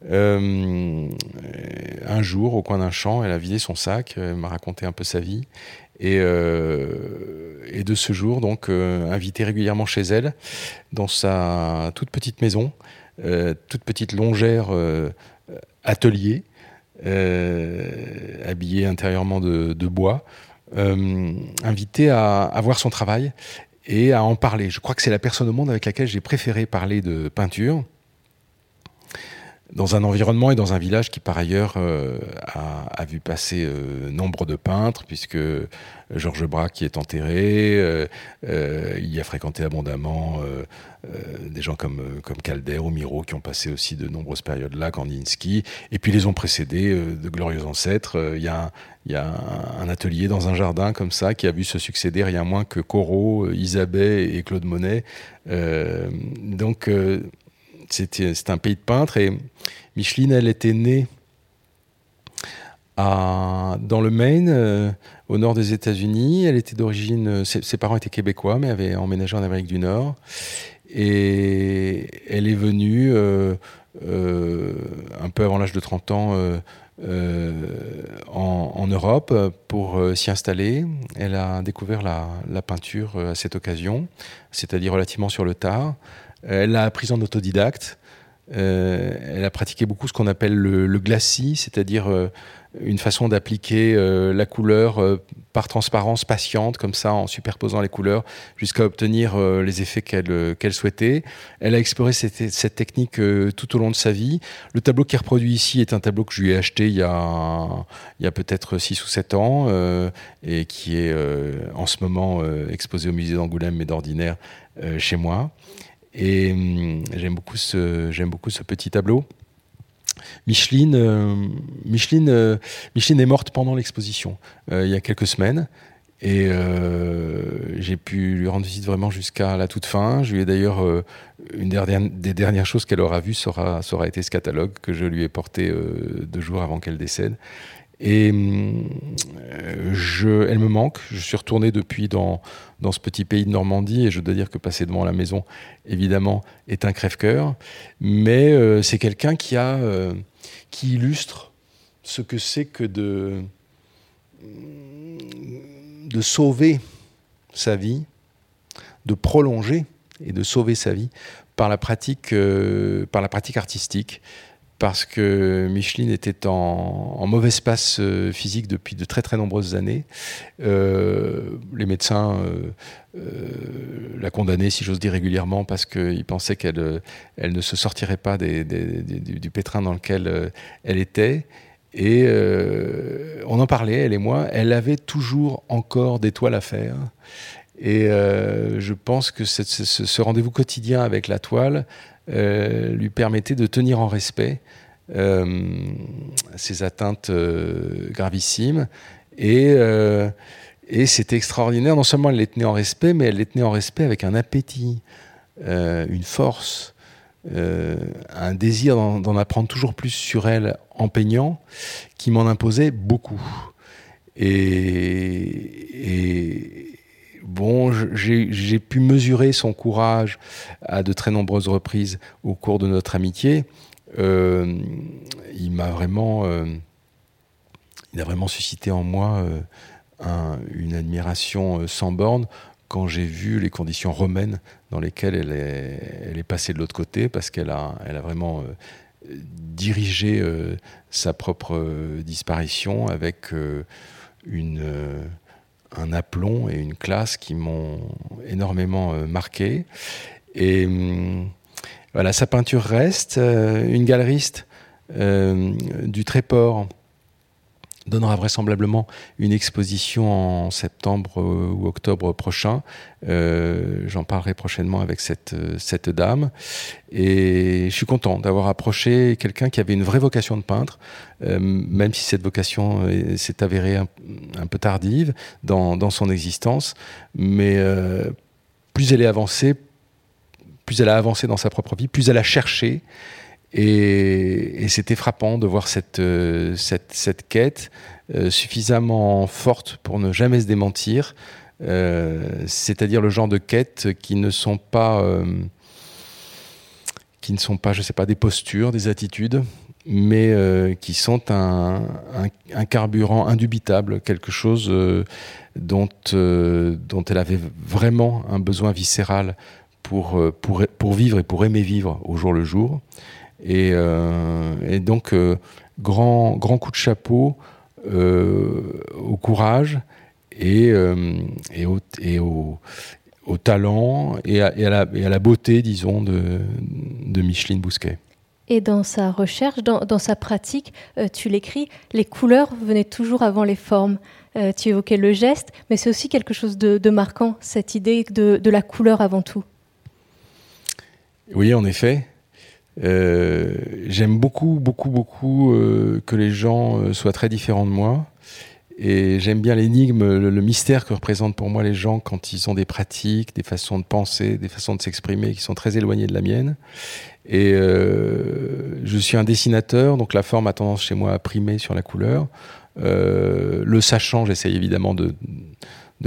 un jour, au coin d'un champ, elle a vidé son sac, elle m'a raconté un peu sa vie. Et, euh, de ce jour, donc, euh, invité régulièrement chez elle, dans sa toute petite maison, euh, toute petite longère atelier, habillée intérieurement de bois, invité à, à, voir son travail et à en parler. Je crois que c'est la personne au monde avec laquelle j'ai préféré parler de peinture dans un environnement et dans un village qui par ailleurs euh, a, vu passer euh, nombre de peintres, puisque Georges Braque qui est enterré, euh, il y a fréquenté abondamment des gens comme, Calder ou Miro qui ont passé aussi de nombreuses périodes là, Kandinsky, et puis les ont précédés de glorieux ancêtres. Il y a, y a un, atelier dans un jardin comme ça qui a vu se succéder rien moins que Corot, Isabelle et Claude Monet. donc c'est un pays de peintres et Micheline, elle était née dans le Maine, euh, au nord des États-Unis. Elle était d'origine, euh, ses, parents étaient québécois, mais avaient emménagé en Amérique du Nord. Et elle est venue euh, un peu avant l'âge de 30 ans en, Europe pour s'y installer. Elle a découvert la peinture à cette occasion, c'est-à-dire relativement sur le tard. Elle l'a apprise en autodidacte. Euh, elle a pratiqué beaucoup ce qu'on appelle le, glacis, c'est-à-dire euh, une façon d'appliquer euh, la couleur par transparence patiente, comme ça, en superposant les couleurs, jusqu'à obtenir les effets qu'elle souhaitait. Elle a exploré cette, technique tout au long de sa vie. Le tableau qui est reproduit ici est un tableau que je lui ai acheté il y a, il peut-être 6 ou 7 ans et qui est en ce moment exposé au musée d'Angoulême, mais d'ordinaire chez moi. Et hum, j'aime beaucoup, ce, petit tableau. Micheline, euh, euh, est morte pendant l'exposition, euh, il y a quelques semaines. Et j'ai pu lui rendre visite vraiment jusqu'à la toute fin. Je lui ai d'ailleurs, une des dernières choses qu'elle aura vues sera, sera été ce catalogue que je lui ai porté deux jours avant qu'elle décède. Et euh, elle me manque. Je suis retourné depuis dans, ce petit pays de Normandie et je dois dire que passer devant la maison, évidemment, est un crève-cœur. Mais euh, c'est quelqu'un euh, qui illustre ce que c'est que de, sauver sa vie, de prolonger et de sauver sa vie par la pratique artistique parce que Micheline était en, mauvais espace euh, physique depuis de très très nombreuses années. Euh, les médecins euh, la condamnaient, si j'ose dire, régulièrement parce qu'ils pensaient qu'elle elle ne se sortirait pas du, pétrin dans lequel elle était. Et on en parlait, elle et moi. Elle avait toujours encore des toiles à faire. Et je pense que ce rendez-vous quotidien avec la toile lui permettait de tenir en respect euh, ces atteintes euh, gravissimes. Et, et c'était extraordinaire. Non seulement elle les tenait en respect, mais elle les tenait en respect avec un appétit, une force. un désir d'en apprendre toujours plus sur elle en peignant, qui m'en imposait beaucoup. Et, bon, j'ai pu mesurer son courage à de très nombreuses reprises au cours de notre amitié. il m'a vraiment, il a vraiment suscité en moi une admiration sans borne quand j'ai vu les conditions romaines dans lesquelles elle est, elle est passée de l'autre côté, parce qu'elle a, elle a vraiment dirigé sa propre disparition avec une un aplomb et une classe qui m'ont énormément euh, marqué. Et hum, voilà, sa peinture reste. Euh, une galeriste euh, du Tréport donnera vraisemblablement une exposition en septembre ou octobre prochain. Euh, j'en parlerai prochainement avec cette, cette dame. Et je suis content d'avoir approché quelqu'un qui avait une vraie vocation de peintre, euh, même si cette vocation s'est avérée un, peu tardive dans, dans, son existence. Mais euh, plus elle est avancée, plus elle a avancé dans sa propre vie, plus elle a cherché. Et, c'était frappant de voir cette, euh, cette, cette quête euh, suffisamment forte pour ne jamais se démentir, euh, c'est-à-dire le genre de quêtes qui ne sont pas, qui ne sont pas, je sais pas, des postures, des attitudes, mais qui sont un, un, carburant indubitable, quelque chose dont, dont elle avait vraiment un besoin viscéral pour, pour, pour vivre et pour aimer vivre au jour le jour. Euh, et, donc, euh, grand, grand coup de chapeau euh, au courage et, et, au, et au, au, talent et à, et, à la, et à, la, beauté, disons, de, de Micheline Bousquet. Et dans sa recherche, dans, dans sa pratique, tu l'écris, les couleurs venaient toujours avant les formes. tu évoquais le geste, mais c'est aussi quelque chose de, de marquant, cette idée de, de, la couleur avant tout. Oui, en effet. Euh, j'aime beaucoup, beaucoup, beaucoup euh, que les gens euh, soient très différents de moi. Et j'aime bien l'énigme, le, mystère que représentent pour moi les gens quand ils ont des pratiques, des façons de penser, des façons de s'exprimer qui sont très éloignées de la mienne. Et je suis un dessinateur, donc la forme a tendance chez moi à primer sur la couleur. le sachant, j'essaye évidemment de de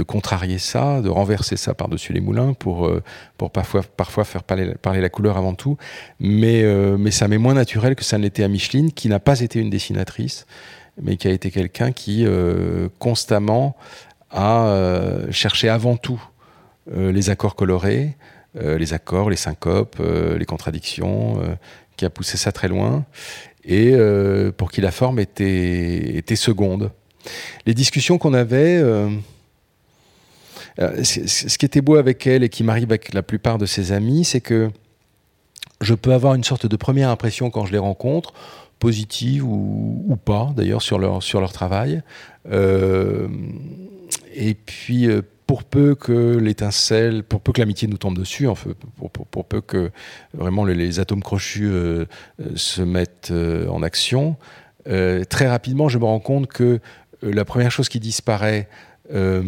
contrarier ça, de renverser ça par-dessus les moulins pour, euh, pour parfois, parfois faire parler, parler, la couleur avant tout. Mais, euh, mais ça m'est moins naturel que ça ne l'était à Micheline, qui n'a pas été une dessinatrice, mais qui a été quelqu'un qui euh, constamment a cherché avant tout les accords colorés, les accords, les syncopes, les contradictions, qui a poussé ça très loin, et pour qui la forme était, était seconde. Les discussions qu'on avait euh, ce qui était beau avec elle et qui m'arrive avec la plupart de ses amis, c'est que je peux avoir une sorte de première impression quand je les rencontre, positive ou, pas d'ailleurs sur leur, sur leur travail. Euh, et puis, euh, pour peu que l'étincelle, pour peu que l'amitié nous tombe dessus, pour, peu que vraiment les, atomes crochus se mettent en action, très rapidement, je me rends compte que la première chose qui disparaît, euh,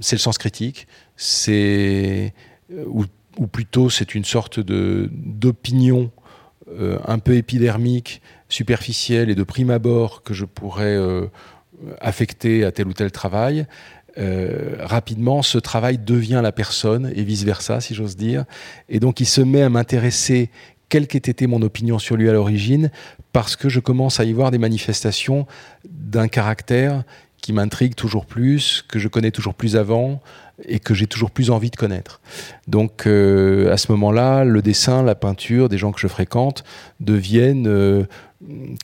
c'est le sens critique, c'est euh, ou, plutôt c'est une sorte de d'opinion euh, un peu épidermique, superficielle et de prime abord que je pourrais affecter à tel ou tel travail. rapidement, ce travail devient la personne et vice versa, si j'ose dire. Et donc, il se met à m'intéresser quelle qu'ait été mon opinion sur lui à l'origine, parce que je commence à y voir des manifestations d'un caractère qui m'intrigue toujours plus, que je connais toujours plus avant et que j'ai toujours plus envie de connaître. Donc euh, à ce moment-là, le dessin, la peinture, des gens que je fréquente deviennent euh,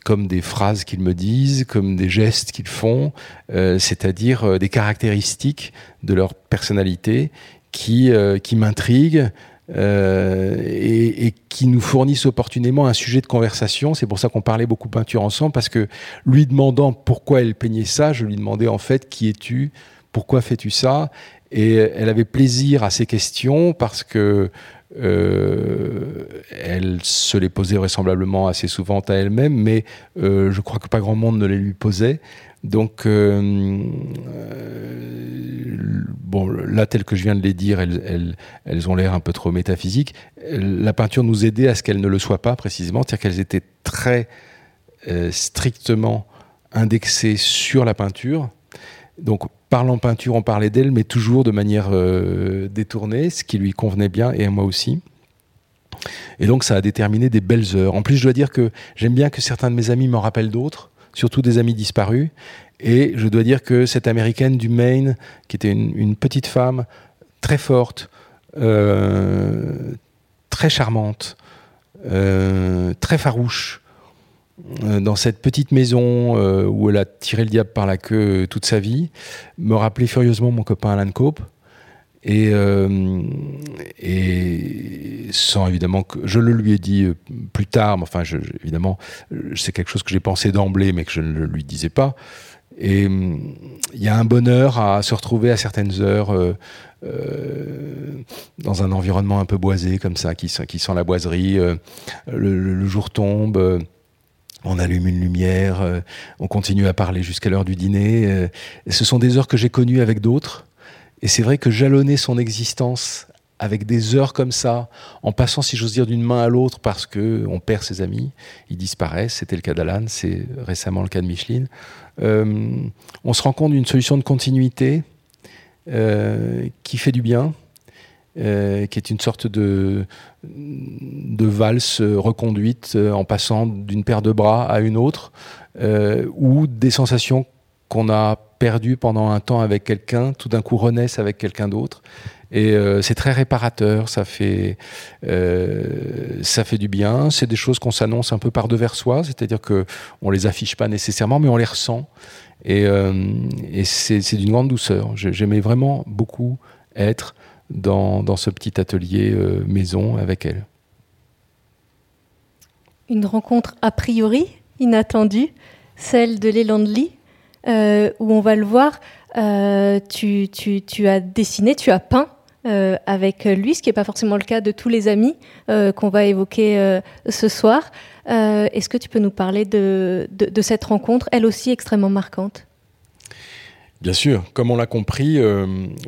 comme des phrases qu'ils me disent, comme des gestes qu'ils font, euh, c'est-à-dire des caractéristiques de leur personnalité qui, qui m'intriguent, euh, et, qui nous fournissent opportunément un sujet de conversation. C'est pour ça qu'on parlait beaucoup peinture ensemble, parce que lui demandant pourquoi elle peignait ça, je lui demandais en fait qui es-tu, pourquoi fais-tu ça, et elle avait plaisir à ces questions parce que euh, elle se les posait vraisemblablement assez souvent à elle-même, mais euh, je crois que pas grand monde ne les lui posait. Donc, euh, euh, là, tel que je viens de les dire, elles, elles, ont l'air un peu trop métaphysiques. La peinture nous aidait à ce qu'elles ne le soient pas précisément, c'est-à-dire qu'elles étaient très euh, strictement indexées sur la peinture. Donc, parlant peinture, on parlait d'elle, mais toujours de manière détournée, ce qui lui convenait bien et à moi aussi. Et donc ça a déterminé des belles heures. En plus, je dois dire que j'aime bien que certains de mes amis m'en rappellent d'autres, surtout des amis disparus. Et je dois dire que cette américaine du Maine, qui était une, petite femme très forte, euh, très charmante, euh, très farouche, euh, dans cette petite maison où elle a tiré le diable par la queue toute sa vie, me rappelait furieusement mon copain Alan Cope. Et, et sans évidemment que je le lui ai dit plus tard, mais enfin je, évidemment c'est quelque chose que j'ai pensé d'emblée mais que je ne lui disais pas. Et il y a un bonheur à se retrouver à certaines heures euh, euh, dans un environnement un peu boisé comme ça, qui, sent la boiserie. Euh, le, jour tombe, on allume une lumière, on continue à parler jusqu'à l'heure du dîner. ce sont des heures que j'ai connues avec d'autres. Et c'est vrai que jalonner son existence avec des heures comme ça, en passant, si j'ose dire, d'une main à l'autre parce que on perd ses amis, ils disparaissent. C'était le cas d'Alan, c'est récemment le cas de Micheline. Euh, on se rend compte d'une solution de continuité euh, qui fait du bien, euh, qui est une sorte de, de valse reconduite en passant d'une paire de bras à une autre, ou des sensations qu'on a perdues pendant un temps avec quelqu'un, tout d'un coup renaissent avec quelqu'un d'autre. Et euh, c'est très réparateur, ça fait, euh, ça fait du bien. C'est des choses qu'on s'annonce un peu par devers soi, c'est-à-dire que on les affiche pas nécessairement, mais on les ressent. Et, euh, c'est d'une grande douceur. J'aimais vraiment beaucoup être dans, dans ce petit atelier maison avec elle. Une rencontre a priori inattendue, celle de l'élan de lit, où on va le voir. tu, tu, as dessiné, tu as peint euh, avec lui, ce qui n'est pas forcément le cas de tous les amis euh, qu'on va évoquer euh, ce soir. Est-ce que tu peux nous parler de, cette rencontre, elle aussi extrêmement marquante? Bien sûr, comme on l'a compris,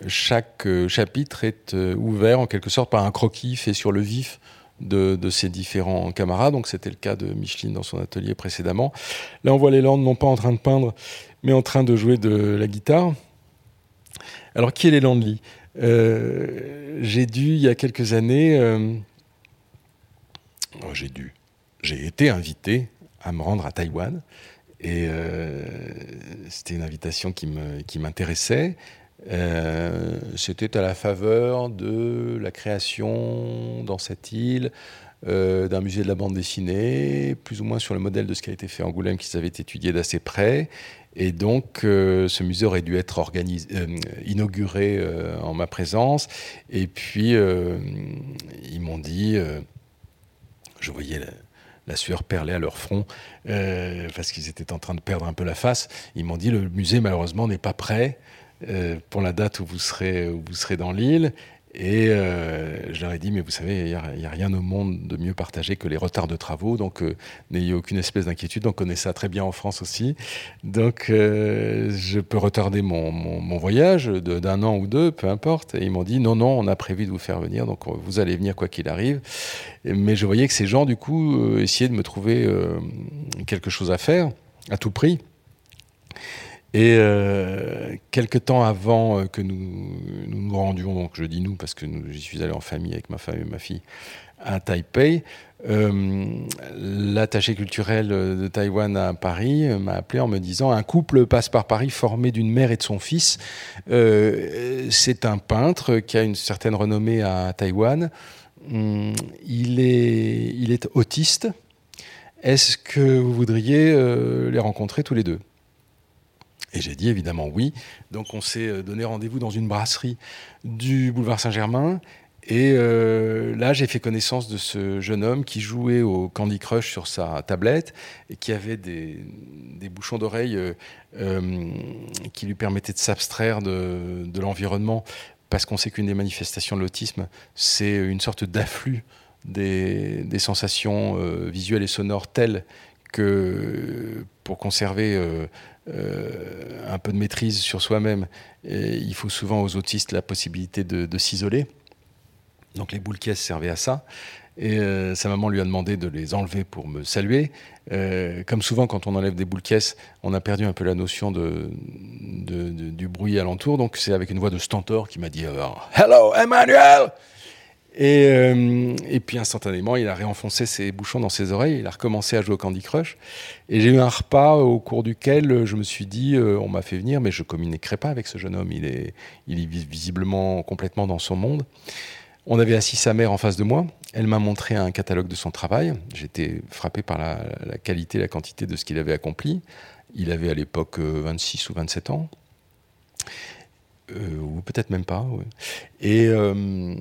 chaque chapitre est ouvert en quelque sorte par un croquis fait sur le vif de, ses différents camarades. Donc c'était le cas de Micheline dans son atelier précédemment. Là, on voit les Landes non pas en train de peindre, mais en train de jouer de la guitare. Alors, qui est les Landly euh, j'ai dû, il y a quelques années, euh, oh, j'ai dû, j'ai été invité à me rendre à Taïwan. Et euh, c'était une invitation qui m'intéressait. c'était à la faveur de la création dans cette île d'un musée de la bande dessinée, plus ou moins sur le modèle de ce qui a été fait en Angoulême, qu'ils avaient étudié d'assez près. Et donc, euh, ce musée aurait dû être euh, inauguré euh, en ma présence. Et puis, ils m'ont dit, je voyais la, sueur perler à leur front, parce qu'ils étaient en train de perdre un peu la face. Ils m'ont dit, le musée, malheureusement, n'est pas prêt pour la date où vous serez, où vous serez dans l'île. Et euh, je leur ai dit, mais vous savez, il n'y a, rien au monde de mieux partagé que les retards de travaux, donc euh, n'ayez aucune espèce d'inquiétude, on connaît ça très bien en France aussi. Donc euh, je peux retarder mon, mon, voyage d'un an ou deux, peu importe. Et ils m'ont dit, non, non, on a prévu de vous faire venir, donc vous allez venir quoi qu'il arrive. Mais je voyais que ces gens, du coup, essayaient de me trouver quelque chose à faire, à tout prix. Et euh, quelques temps avant euh, que nous, nous, rendions, donc je dis nous parce que j'y suis allé en famille avec ma femme et ma fille à Taipei, euh, l'attaché culturel de Taïwan à Paris m'a appelé en me disant un couple passe par Paris formé d'une mère et de son fils. C'est un peintre qui a une certaine renommée à Taïwan. Hum, il, est, il est autiste. Est-ce que vous voudriez les rencontrer tous les deux? Et j'ai dit évidemment oui. Donc on s'est euh, donné rendez-vous dans une brasserie du boulevard Saint-Germain. Et euh, là, j'ai fait connaissance de ce jeune homme qui jouait au Candy Crush sur sa tablette et qui avait des, bouchons d'oreilles euh, qui lui permettaient de s'abstraire de, l'environnement. Parce qu'on sait qu'une des manifestations de l'autisme, c'est une sorte d'afflux des, sensations visuelles et sonores telles que pour conserver un peu de maîtrise sur soi-même, il faut souvent aux autistes la possibilité de, s'isoler. Donc les boules caisses servaient à ça. Et euh, sa maman lui a demandé de les enlever pour me saluer. Euh, comme souvent, quand on enlève des boules caisses, on a perdu un peu la notion de, du bruit alentour. Donc c'est avec une voix de stentor qui m'a dit Hello, Emmanuel Et, euh, et, puis instantanément, il a réenfoncé ses bouchons dans ses oreilles, il a recommencé à jouer au Candy Crush. Et j'ai eu un repas au cours duquel je me suis dit, euh, on m'a fait venir, mais je communiquerai pas avec ce jeune homme, il est, visiblement complètement dans son monde. On avait assis sa mère en face de moi, elle m'a montré un catalogue de son travail, j'étais frappé par la, la qualité, la quantité de ce qu'il avait accompli. Il avait à l'époque 26 ou 27 ans. Euh, ou peut-être même pas. Et, euh,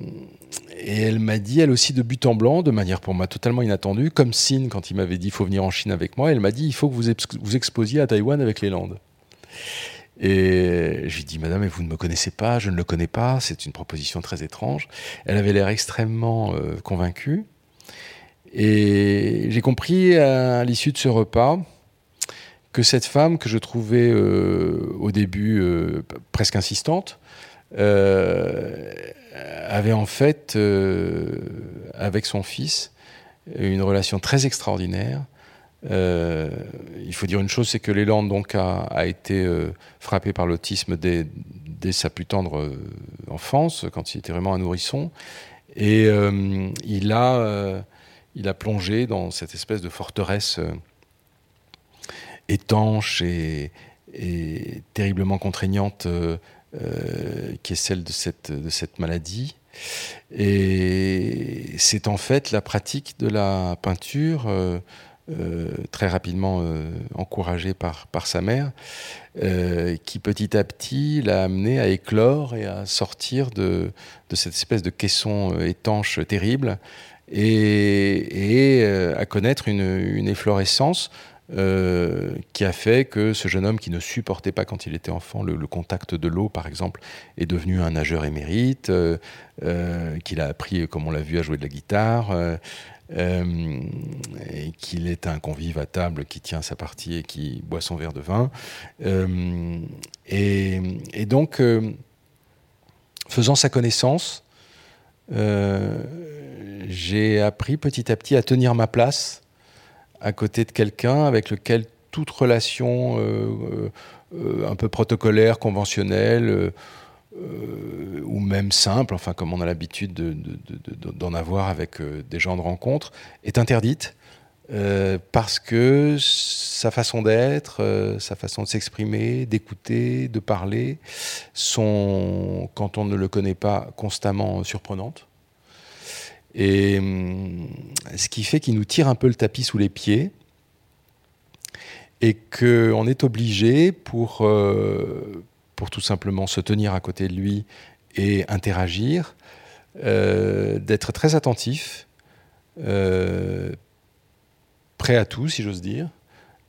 et, elle m'a dit, elle aussi, de but en blanc, de manière pour moi totalement inattendue, comme signe quand il m'avait dit il faut venir en Chine avec moi, elle m'a dit il faut que vous vous exposiez à Taïwan avec les Landes. Et j'ai dit, madame, vous ne me connaissez pas, je ne le connais pas, c'est une proposition très étrange. Elle avait l'air extrêmement euh, convaincue. Et j'ai compris à l'issue de ce repas, que cette femme, que je trouvais euh, au début euh, presque insistante, avait en fait, avec son fils, une relation très extraordinaire. il faut dire une chose, c'est que Léland donc a, été frappé par l'autisme dès, sa plus tendre enfance, quand il était vraiment un nourrisson, et il a, il a plongé dans cette espèce de forteresse étanche et, terriblement contraignante euh, euh, qui est celle de cette, maladie. Et c'est en fait la pratique de la peinture, euh, très rapidement encouragée par, sa mère, qui petit à petit l'a amené à éclore et à sortir de, de cette espèce de caisson étanche terrible et, à connaître une efflorescence euh, qui a fait que ce jeune homme qui ne supportait pas quand il était enfant le, contact de l'eau, par exemple, est devenu un nageur émérite, euh, euh, qu'il a appris, comme on l'a vu, à jouer de la guitare, et qu'il est un convive à table qui tient sa partie et qui boit son verre de vin. Et, et, donc, faisant sa connaissance, j'ai appris petit à petit à tenir ma place à côté de quelqu'un avec lequel toute relation euh, euh, un peu protocolaire, conventionnelle, euh, ou même simple, enfin comme on a l'habitude d'en avoir avec des gens de rencontre, est interdite. parce que sa façon d'être, sa façon de s'exprimer, d'écouter, de parler, sont, quand on ne le connaît pas, constamment surprenantes. Et hum, ce qui fait qu'il nous tire un peu le tapis sous les pieds et qu'on est obligé pour, euh, pour tout simplement se tenir à côté de lui et interagir, euh, d'être très attentif, euh, prêt à tout, si j'ose dire.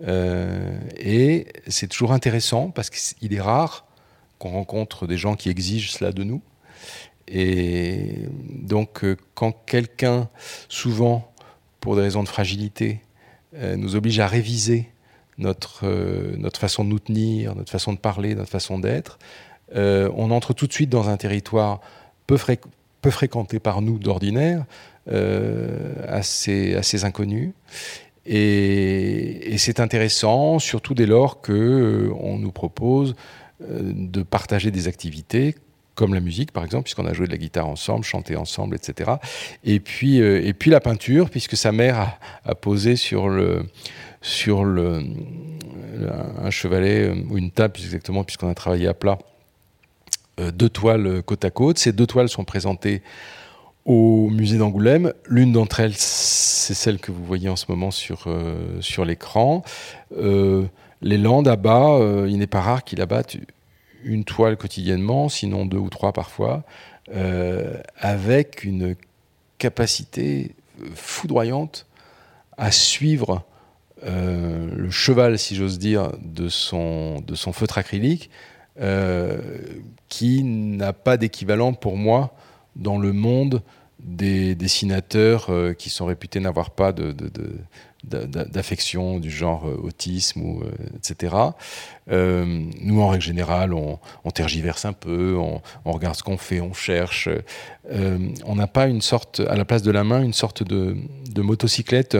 et c'est toujours intéressant parce qu'il est rare qu'on rencontre des gens qui exigent cela de nous. Et donc, euh, quand quelqu'un, souvent, pour des raisons de fragilité, euh, nous oblige à réviser notre, euh, notre façon de nous tenir, notre façon de parler, notre façon d'être, on entre tout de suite dans un territoire peu, peu fréquenté par nous d'ordinaire, assez, assez inconnu. Et, c'est intéressant, surtout dès lors que on nous propose de partager des activités comme la musique par exemple, puisqu'on a joué de la guitare ensemble, chanté ensemble, etc. Et puis, euh, et puis la peinture, puisque sa mère a, posé sur le, un chevalet euh, ou une table, exactement, puisqu'on a travaillé à plat, euh, deux toiles côte à côte. Ces deux toiles sont présentées au musée d'Angoulême. L'une d'entre elles, c'est celle que vous voyez en ce moment sur, l'écran. les Landes abat, il n'est pas rare qu'il abatte une toile quotidiennement, sinon deux ou trois parfois, euh, avec une capacité foudroyante à suivre euh, le cheval, si j'ose dire, de son, feutre acrylique, euh, qui n'a pas d'équivalent pour moi dans le monde des dessinateurs qui sont réputés n'avoir pas de, d'affection du genre euh, autisme, ou, euh, etc. Euh, nous, en règle générale, on, tergiverse un peu, on, regarde ce qu'on fait, on cherche. on n'a pas une sorte, à la place de la main, une sorte de, motocyclette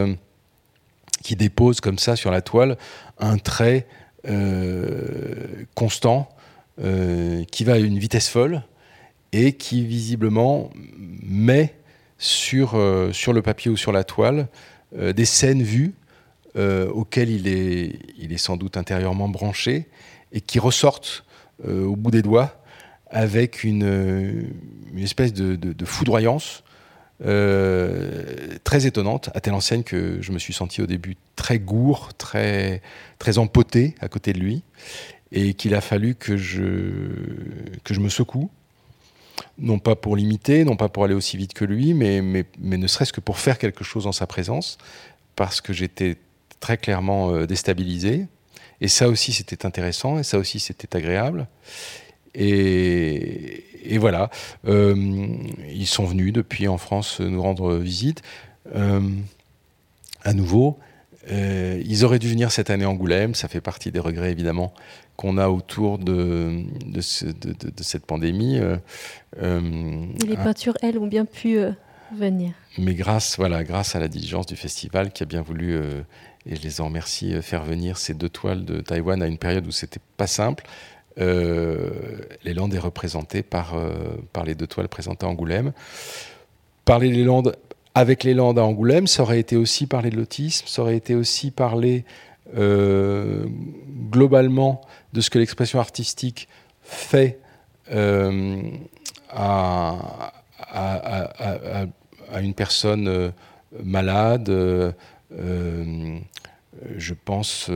qui dépose comme ça sur la toile un trait constant qui va à une vitesse folle et qui visiblement met sur, sur le papier ou sur la toile des scènes vues auxquelles il est, il est sans doute intérieurement branché et qui ressortent au bout des doigts avec une, espèce de, de, foudroyance très étonnante, à telle enseigne que je me suis senti au début très gourd, très, très empoté à côté de lui et qu'il a fallu que je, que je me secoue. Non pas pour l'imiter, non pas pour aller aussi vite que lui, mais, mais, mais ne serait-ce que pour faire quelque chose en sa présence, parce que j'étais très clairement euh, déstabilisé. Et ça aussi, c'était intéressant, et ça aussi, c'était agréable. Et, et voilà, euh, ils sont venus depuis en France nous rendre visite. Euh, à nouveau, euh, ils auraient dû venir cette année à Angoulême, ça fait partie des regrets évidemment qu'on a autour de, de, cette pandémie. Euh, euh, les peintures, elles, ont bien pu venir. Mais grâce, voilà, grâce à la diligence du festival qui a bien voulu, et je les en remercie, faire venir ces deux toiles de Taïwan à une période où c'était pas simple. les Landes est représenté par, par les deux toiles présentées à Angoulême. Parler des Landes avec les Landes à Angoulême, ça aurait été aussi parler de l'autisme, ça aurait été aussi parler euh, globalement de ce que l'expression artistique fait euh, à, une personne euh, malade. je pense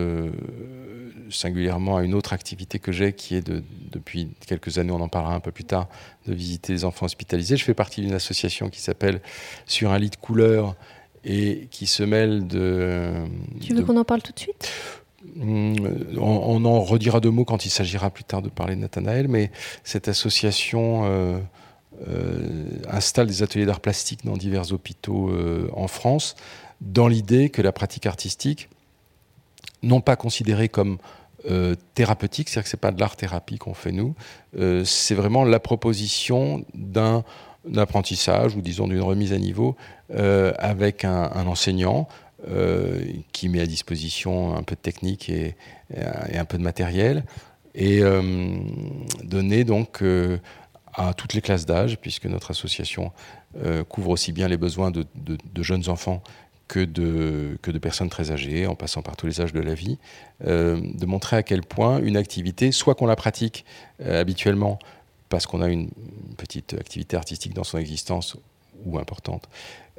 singulièrement à une autre activité que j'ai qui est de, depuis quelques années, on en parlera un peu plus tard, de visiter les enfants hospitalisés. Je fais partie d'une association qui s'appelle Sur un lit de couleur et qui se mêle de... Tu veux qu'on en parle tout de suite? Hmm, on, en redira deux mots quand il s'agira plus tard de parler de Nathanaël, mais cette association euh, euh, installe des ateliers d'art plastique dans divers hôpitaux euh, en France, dans l'idée que la pratique artistique, non pas considérée comme euh, thérapeutique, c'est-à-dire que c'est pas de l'art-thérapie qu'on fait nous, euh, c'est vraiment la proposition d'un apprentissage ou disons d'une remise à niveau euh, avec un, enseignant qui met à disposition un peu de technique et, un peu de matériel et donner donc à toutes les classes d'âge, puisque notre association couvre aussi bien les besoins de jeunes enfants que de, que de personnes très âgées, en passant par tous les âges de la vie, euh, de montrer à quel point une activité, soit qu'on la pratique euh, habituellement parce qu'on a une petite activité artistique dans son existence ou importante,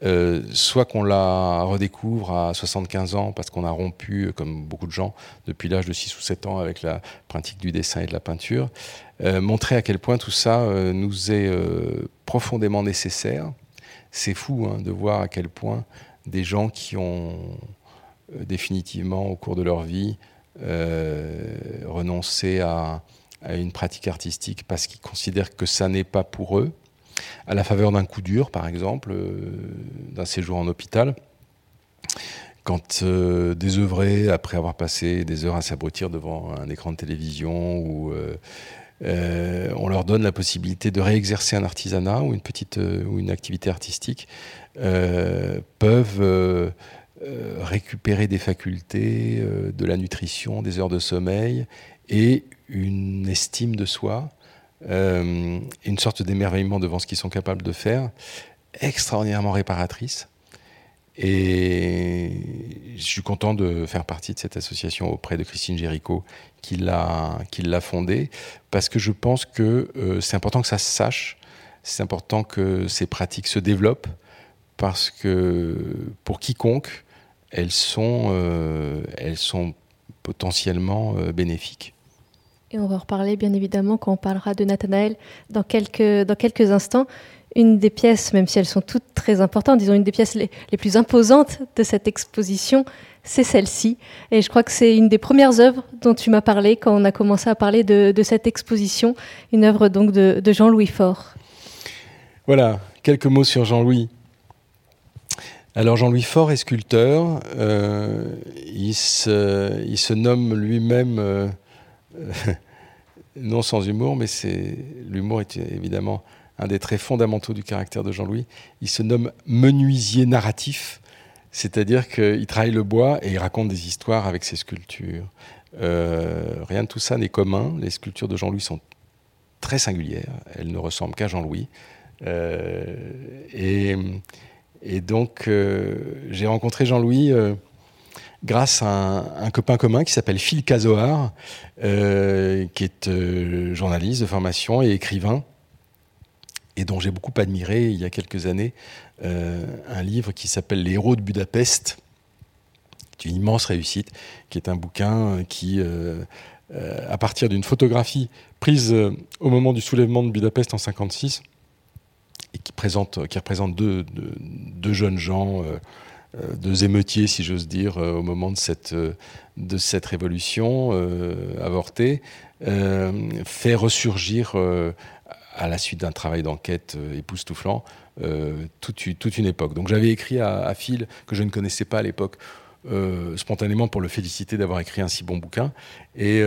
euh, soit qu'on la redécouvre à 75 ans parce qu'on a rompu, comme beaucoup de gens, depuis l'âge de 6 ou 7 ans avec la pratique du dessin et de la peinture, montrer à quel point tout ça nous est profondément nécessaire. C'est fou hein, de voir à quel point des gens qui ont euh, définitivement, au cours de leur vie, euh, renoncé à, une pratique artistique parce qu'ils considèrent que ça n'est pas pour eux, à la faveur d'un coup dur, par exemple, euh, d'un séjour en hôpital. Quand désœuvrés, après avoir passé des heures à s'abrutir devant un écran de télévision ou on leur donne la possibilité de réexercer un artisanat ou une petite ou une activité artistique, euh, peuvent euh, euh, récupérer des facultés, de la nutrition, des heures de sommeil et une estime de soi, une sorte d'émerveillement devant ce qu'ils sont capables de faire, extraordinairement réparatrice. Et je suis content de faire partie de cette association auprès de Christine Géricault qui l'a fondée, parce que je pense que c'est important que ça se sache, c'est important que ces pratiques se développent, parce que pour quiconque, elles sont, euh, elles sont potentiellement euh, bénéfiques. Et on va reparler bien évidemment quand on parlera de Nathanaël dans quelques, instants. Une des pièces, même si elles sont toutes très importantes, disons une des pièces les, plus imposantes de cette exposition, c'est celle-ci. Et je crois que c'est une des premières œuvres dont tu m'as parlé quand on a commencé à parler de, cette exposition, une œuvre donc de, de Jean-Louis Faure. Voilà, quelques mots sur Jean-Louis. Alors Jean-Louis Faure est sculpteur. Euh, il, se, nomme lui-même, euh, non sans humour, mais l'humour est évidemment un des traits fondamentaux du caractère de Jean-Louis. Il se nomme menuisier narratif, c'est-à-dire qu'il travaille le bois et il raconte des histoires avec ses sculptures. Euh, rien de tout ça n'est commun. Les sculptures de Jean-Louis sont très singulières. Elles ne ressemblent qu'à Jean-Louis. et, et, donc, j'ai rencontré Jean-Louis grâce à un, copain commun qui s'appelle Phil Cazoar, euh, qui est euh, journaliste de formation et écrivain, et dont j'ai beaucoup admiré il y a quelques années euh, un livre qui s'appelle Les héros de Budapest, qui est une immense réussite, qui est un bouquin qui, à partir d'une photographie prise au moment du soulèvement de Budapest en 1956, et qui, présente, qui représente deux, jeunes gens deux émeutiers, si j'ose dire, euh, au moment de cette, euh, de cette révolution avortée, fait ressurgir, à la suite d'un travail d'enquête époustouflant, toute, toute, une époque. Donc j'avais écrit à, Phil, que je ne connaissais pas à l'époque, spontanément pour le féliciter d'avoir écrit un si bon bouquin. Et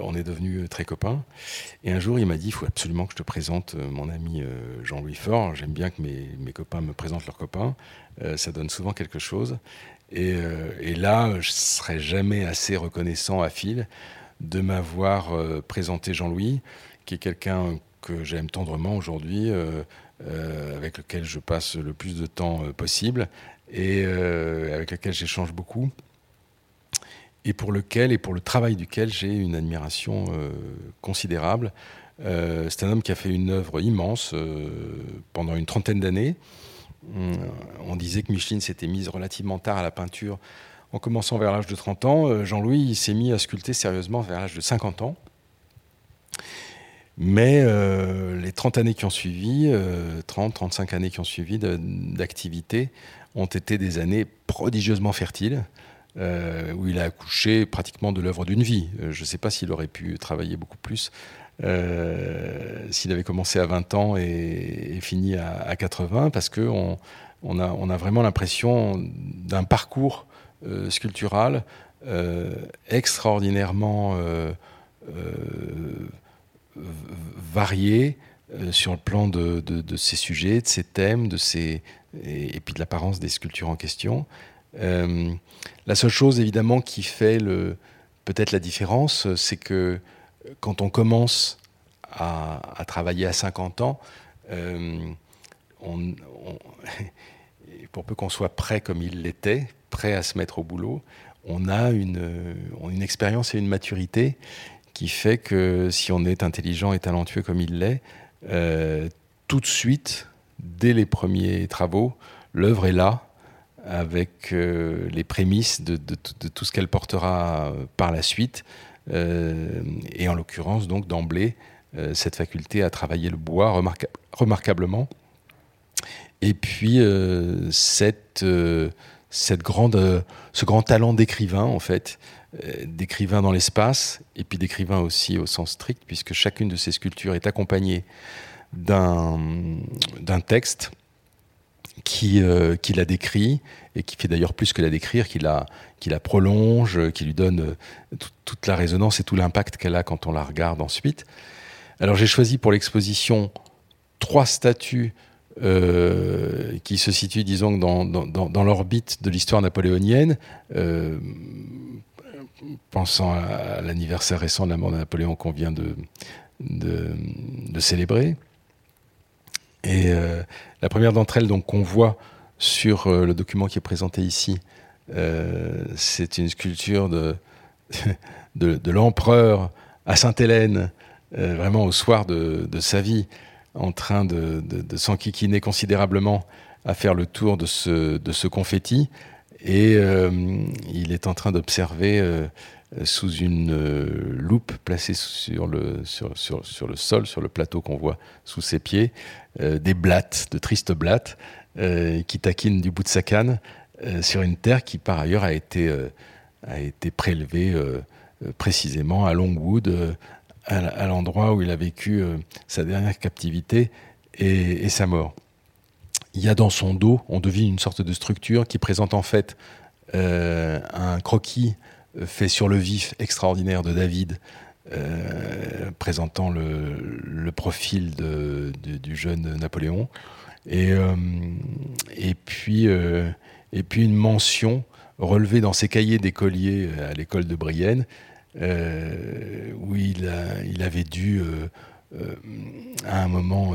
on est devenus très copains. Et un jour, il m'a dit il faut absolument que je te présente mon ami Jean-Louis Faure. J'aime bien que mes, mes, copains me présentent leurs copains. Euh, ça donne souvent quelque chose. Euh, et, là, je ne serai jamais assez reconnaissant à Phil de m'avoir euh, présenté Jean-Louis, qui est quelqu'un que j'aime tendrement aujourd'hui, avec lequel je passe le plus de temps possible et avec lequel j'échange beaucoup et pour lequel et pour le travail duquel j'ai une admiration considérable. c'est un homme qui a fait une œuvre immense pendant une trentaine d'années, on disait que Micheline s'était mise relativement tard à la peinture en commençant vers l'âge de 30 ans. Euh, Jean-Louis s'est mis à sculpter sérieusement vers l'âge de 50 ans. Mais euh, les 30 années qui ont suivi, 30, euh, 35 années qui ont suivi d'activité, ont été des années prodigieusement fertiles, où il a accouché pratiquement de l'œuvre d'une vie. je ne sais pas s'il aurait pu travailler beaucoup plus, euh, s'il avait commencé à 20 ans et, fini à, 80, parce qu'on on a, a vraiment l'impression d'un parcours euh, sculptural euh, extraordinairement varié sur le plan de, de, sujets, de ses thèmes, de et, puis de l'apparence des sculptures en question. la seule chose évidemment qui fait peut-être la différence, c'est que quand on commence à, travailler à 50 ans, euh, pour peu qu'on soit prêt comme il l'était, prêt à se mettre au boulot, on a une, une expérience et une maturité qui fait que si on est intelligent et talentueux comme il l'est, euh, tout de suite, dès les premiers travaux, l'œuvre est là, avec euh, les prémices de, tout ce qu'elle portera par la suite. Euh, et en l'occurrence, donc d'emblée, euh, cette faculté à travailler le bois remarquablement. Et puis euh, cette, cette grande, ce grand talent d'écrivain, en fait, d'écrivain dans l'espace, et puis d'écrivain aussi au sens strict, puisque chacune de ces sculptures est accompagnée d'un texte qui, euh, qui la décrit et qui fait d'ailleurs plus que la décrire, qui la, prolonge, qui lui donne euh, toute la résonance et tout l'impact qu'elle a quand on la regarde ensuite. Alors j'ai choisi pour l'exposition trois statues euh, qui se situent, disons, dans, l'orbite de l'histoire napoléonienne, pensant à, l'anniversaire récent de la mort de Napoléon qu'on vient de célébrer. Et euh, la première d'entre elles, donc qu'on voit sur euh, le document qui est présenté ici, euh, c'est une sculpture de, de, l'empereur à Sainte-Hélène, vraiment au soir de, de, sa vie, en train de, de, s'enquiquiner considérablement à faire le tour de ce, de ce confetti. Et il est en train d'observer sous une loupe placée sur le, sol, sur le plateau qu'on voit sous ses pieds, euh, des blattes, de tristes blattes, euh, qui taquinent du bout de sa canne euh, sur une terre qui par ailleurs a été prélevée précisément à Longwood, à, l'endroit où il a vécu sa dernière captivité et, sa mort. Il y a dans son dos, on devine une sorte de structure qui présente en fait un croquis fait sur le vif extraordinaire de David, euh, présentant le, profil de, du jeune Napoléon. Et, euh, et, puis, euh, et puis une mention relevée dans ses cahiers d'écolier à l'école de Brienne, où il, il, avait dû à un moment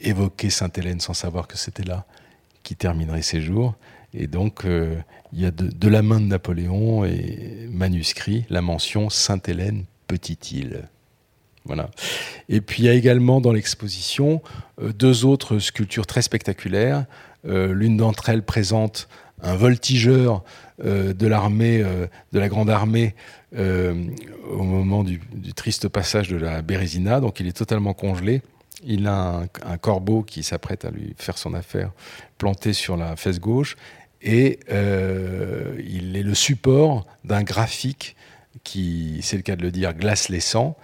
évoqué Sainte-Hélène sans savoir que c'était là qui terminerait ses jours. Et donc, il y a de, la main de Napoléon et manuscrit la mention Sainte-Hélène, petite île. Voilà. Et puis il y a également dans l'exposition deux autres sculptures très spectaculaires. L'une d'entre elles présente un voltigeur euh, de l'armée, euh, de la grande armée, euh, au moment du, triste passage de la Bérésina. Donc il est totalement congelé. Il a un, corbeau qui s'apprête à lui faire son affaire planté sur la fesse gauche. Et il est le support d'un graphique qui, c'est le cas de le dire, glace les sangs.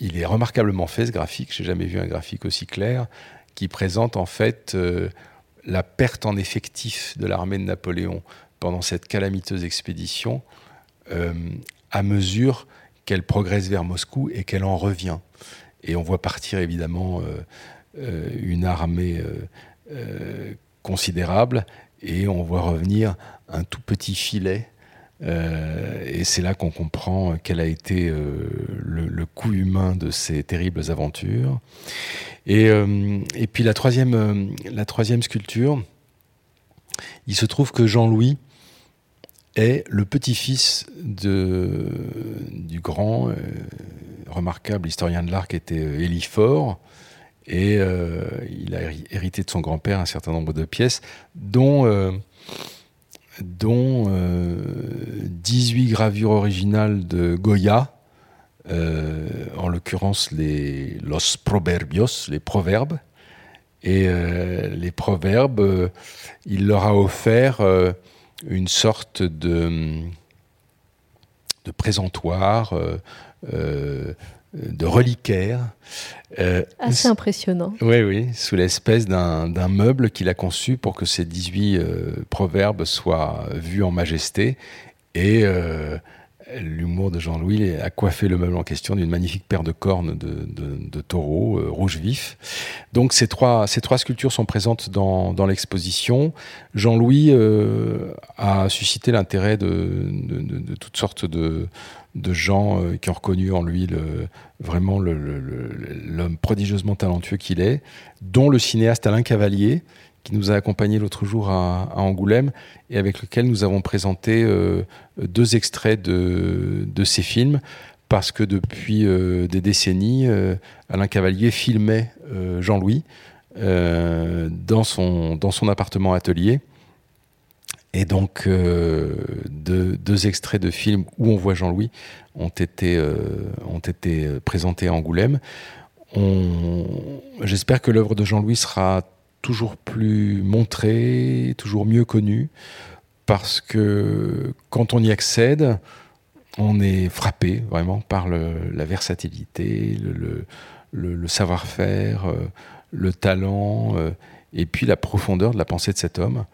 Il est remarquablement fait ce graphique. J'ai jamais vu un graphique aussi clair qui présente en fait la perte en effectif de l'armée de Napoléon pendant cette calamiteuse expédition euh, à mesure qu'elle progresse vers Moscou et qu'elle en revient. Et on voit partir évidemment euh, euh, une armée considérable et on voit revenir un tout petit filet euh, et c'est là qu'on comprend quel a été euh, le, coût humain de ces terribles aventures. Et, euh, puis la troisième, la troisième sculpture, il se trouve que Jean-Louis est le petit-fils du grand, remarquable historien de l'art qui était Élie Faure. Et il a hérité de son grand-père un certain nombre de pièces, dont dont 18 euh, gravures originales de Goya, euh, en l'occurrence les Los Proverbios, les proverbes. Et euh, les proverbes, il leur a offert une sorte de, de présentoir de reliquaire. Euh, Assez impressionnant. Oui, oui, sous l'espèce d'un meuble qu'il a conçu pour que ces 18 euh, proverbes soient vus en majesté. Et euh, l'humour de Jean-Louis a coiffé le meuble en question d'une magnifique paire de cornes de, de, taureaux rouge vif. Donc ces trois, ces trois sculptures sont présentes dans, dans l'exposition. Jean-Louis a suscité l'intérêt de, de, toutes sortes de de gens euh, qui ont reconnu en lui le, vraiment l'homme prodigieusement talentueux qu'il est, dont le cinéaste Alain Cavalier, qui nous a accompagnés l'autre jour à, Angoulême et avec lequel nous avons présenté euh, deux extraits de, de ses films parce que depuis euh, des décennies, Alain Cavalier filmait Jean-Louis dans, son, dans son appartement atelier et donc, euh, deux, extraits de films où on voit Jean-Louis ont été, euh, ont été présentés à Angoulême. J'espère que l'œuvre de Jean-Louis sera toujours plus montrée, toujours mieux connue, parce que quand on y accède, on est frappé vraiment par la versatilité, le, le savoir-faire, euh, le talent, et puis la profondeur de la pensée de cet homme.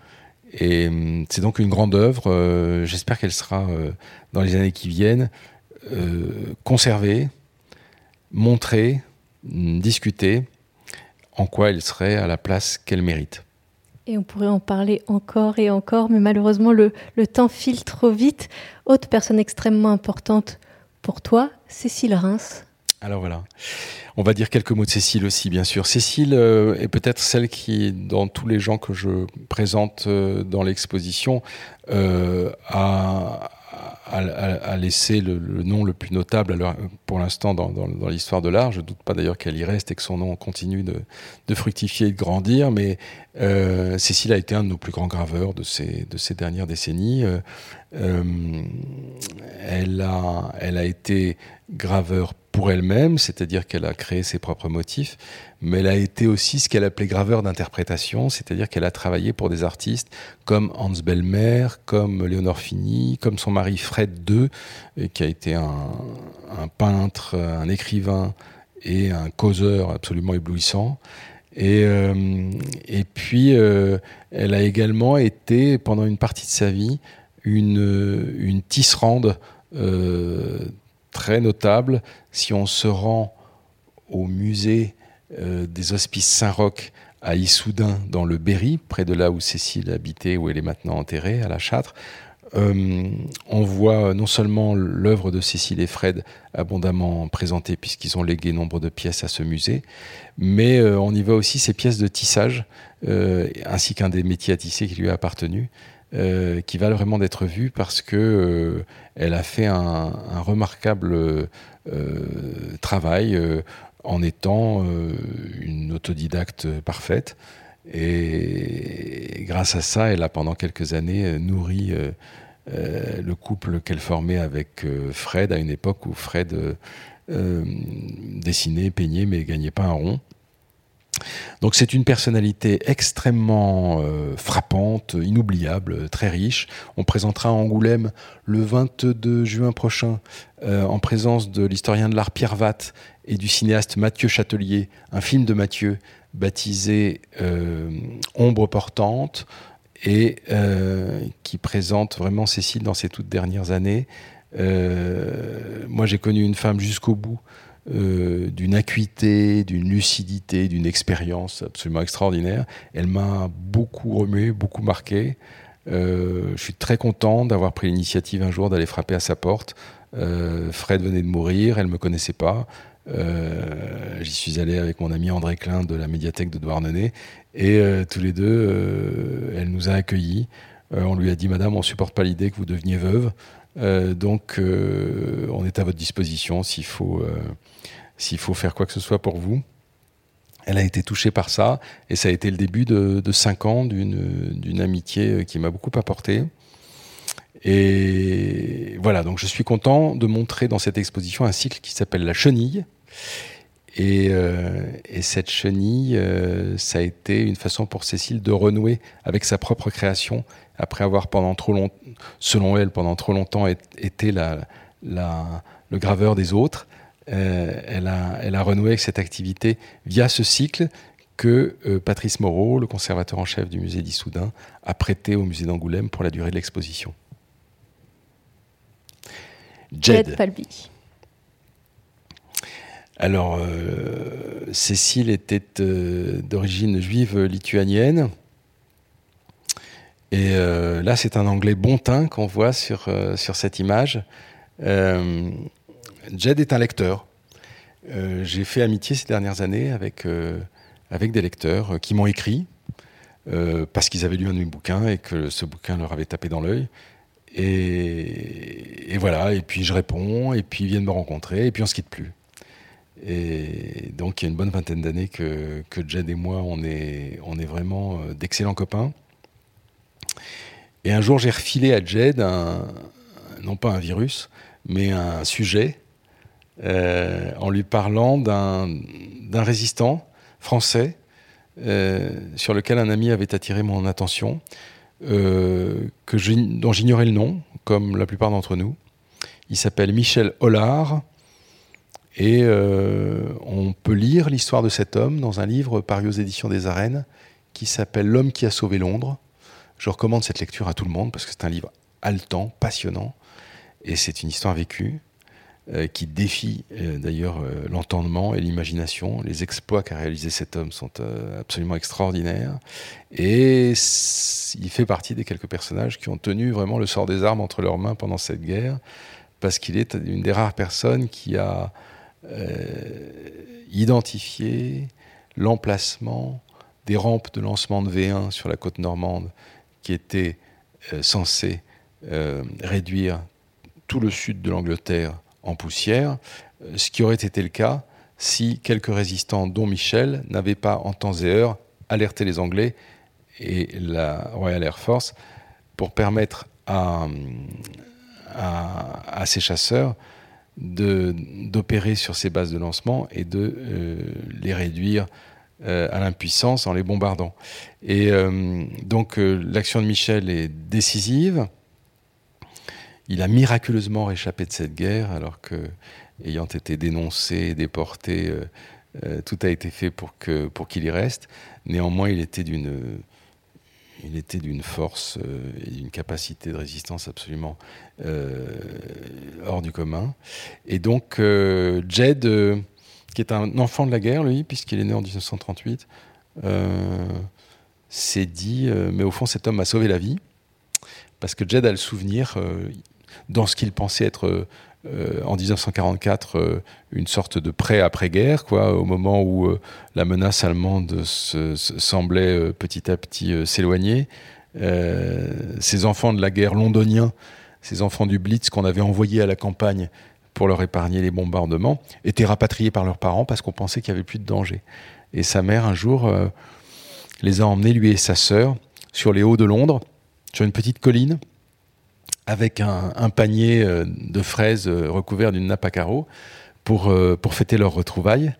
Et hum, c'est donc une grande œuvre. Euh, j'espère qu'elle sera, euh, dans les années qui viennent, euh, conservée, montrée, discutée, en quoi elle serait à la place qu'elle mérite. Et on pourrait en parler encore et encore, mais malheureusement, le, le temps file trop vite. Autre personne extrêmement importante pour toi, Cécile Reims. Alors voilà. On va dire quelques mots de Cécile aussi, bien sûr. Cécile euh, est peut-être celle qui, dans tous les gens que je présente euh, dans l'exposition, euh, a, laissé le, nom le plus notable pour l'instant dans, l'histoire de l'art. Je ne doute pas d'ailleurs qu'elle y reste et que son nom continue de, fructifier et de grandir. Mais Cécile a été un de nos plus grands graveurs de ces, de ces dernières décennies. elle, a, elle a été graveur pour elle-même, c'est-à-dire qu'elle a créé ses propres motifs, mais elle a été aussi ce qu'elle appelait graveur d'interprétation, c'est-à-dire qu'elle a travaillé pour des artistes comme Hans Bellmer, comme Léonore Fini, comme son mari Fred II, qui a été un, peintre, un écrivain et un causeur absolument éblouissant. Et, euh, puis, euh, elle a également été, pendant une partie de sa vie, une, une tisserande euh, très notable. Si on se rend au musée euh, des Hospices Saint-Roch à Issoudun, dans le Berry, près de là où Cécile habitait, où elle est maintenant enterrée, à la Châtre, on voit non seulement l'œuvre de Cécile et Fred abondamment présentée, puisqu'ils ont légué nombre de pièces à ce musée, mais on y voit aussi ces pièces de tissage, ainsi qu'un des métiers à tisser qui lui a appartenu. Qui valent vraiment d'être vues parce que elle a fait un, un remarquable travail en étant une autodidacte parfaite. Et grâce à ça, elle a pendant quelques années euh, nourri euh, euh, le couple qu'elle formait avec Fred à une époque où Fred dessinait, peignait, mais gagnait pas un rond. Donc c'est une personnalité extrêmement frappante, inoubliable, très riche. On présentera à Angoulême le 22 juin prochain, en présence de l'historien de l'art Pierre Vatte et du cinéaste Mathieu Châtelier, un film de Mathieu baptisé euh, Ombre portante et euh, qui présente vraiment Cécile dans ses toutes dernières années. Euh, moi, j'ai connu une femme jusqu'au bout, d'une acuité, d'une lucidité, d'une expérience absolument extraordinaire. Elle m'a beaucoup remué, beaucoup marqué. je suis très content d'avoir pris l'initiative un jour d'aller frapper à sa porte. Fred venait de mourir, elle ne me connaissait pas. Euh, j'y suis allé avec mon ami André Klein de la médiathèque de Douarnenez et euh, tous les deux, euh, elle nous a accueillis. on lui a dit Madame, on supporte pas l'idée que vous deveniez veuve, donc on est à votre disposition s'il faut, s'il faut faire quoi que ce soit pour vous. Elle a été touchée par ça et ça a été le début de, cinq ans d'une amitié qui m'a beaucoup apporté. Et voilà, donc je suis content de montrer dans cette exposition un cycle qui s'appelle La Chenille, euh, et, cette chenille, euh, ça a été une façon pour Cécile de renouer avec sa propre création, après avoir pendant trop longtemps, selon elle, pendant trop longtemps été la, le graveur des autres. Euh, elle, a, elle a renoué avec cette activité via ce cycle que Patrice Moreau, le conservateur en chef du musée d'Issoudun, a prêté au musée d'Angoulême pour la durée de l'exposition. Jed Palby. Alors, euh, Cécile était euh, d'origine juive lituanienne. Et euh, là, c'est un anglais bon teint qu'on voit sur, sur cette image. Jed est un lecteur. J'ai fait amitié ces dernières années avec, avec des lecteurs qui m'ont écrit parce qu'ils avaient lu un de mes bouquins et que ce bouquin leur avait tapé dans l'œil. Et, et, voilà, et puis je réponds, et puis ils viennent me rencontrer, et puis on se quitte plus. Et donc, il y a une bonne vingtaine d'années que, que, Jed et moi, on est, on est vraiment euh, d'excellents copains. Et un jour, j'ai refilé à Jed, non pas un virus, mais un sujet, euh, en lui parlant d'un résistant français euh, sur lequel un ami avait attiré mon attention, que dont j'ignorais le nom, comme la plupart d'entre nous. Il s'appelle Michel Hollard et euh, on peut lire l'histoire de cet homme dans un livre paru aux éditions des Arènes qui s'appelle L'homme qui a sauvé Londres. Je recommande cette lecture à tout le monde parce que c'est un livre haletant, passionnant, et c'est une histoire vécue euh, qui défie euh, d'ailleurs l'entendement et l'imagination. Les exploits qu'a réalisé cet homme sont absolument extraordinaires, et il fait partie des quelques personnages qui ont tenu vraiment le sort des armes entre leurs mains pendant cette guerre, parce qu'il est une des rares personnes qui a euh, identifier l'emplacement des rampes de lancement de V1 sur la côte normande qui étaient euh, censées euh, réduire tout le sud de l'Angleterre en poussière, ce qui aurait été le cas si quelques résistants, dont Michel, n'avaient pas en temps et heure alerté les Anglais et la Royal Air Force pour permettre à, à ces chasseurs d'opérer sur ces bases de lancement et de euh, les réduire euh, à l'impuissance en les bombardant. Et euh, donc l'action de Michel est décisive. Il a miraculeusement réchappé de cette guerre alors que, ayant été dénoncé, déporté, tout a été fait pour qu'il pour qu'il y reste. Néanmoins, il était d'une force euh, et d'une capacité de résistance absolument euh, hors du commun. Et donc, euh, Jed, qui est un enfant de la guerre, lui, puisqu'il est né en 1938, s'est dit Mais au fond, cet homme m'a sauvé la vie, parce que Jed a le souvenir, dans ce qu'il pensait être en 1944 une sorte de pré-après-guerre, quoi, au moment où la menace allemande semblait petit à petit s'éloigner. ces enfants de la guerre londoniens, ces enfants du Blitz qu'on avait envoyés à la campagne pour leur épargner les bombardements, étaient rapatriés par leurs parents parce qu'on pensait qu'il n'y avait plus de danger. Et sa mère, un jour, euh, les a emmenés, lui et sa sœur, sur les hauts de Londres, sur une petite colline, avec un, panier euh, de fraises euh, recouvert d'une nappe à carreaux, pour, pour fêter leur retrouvailles.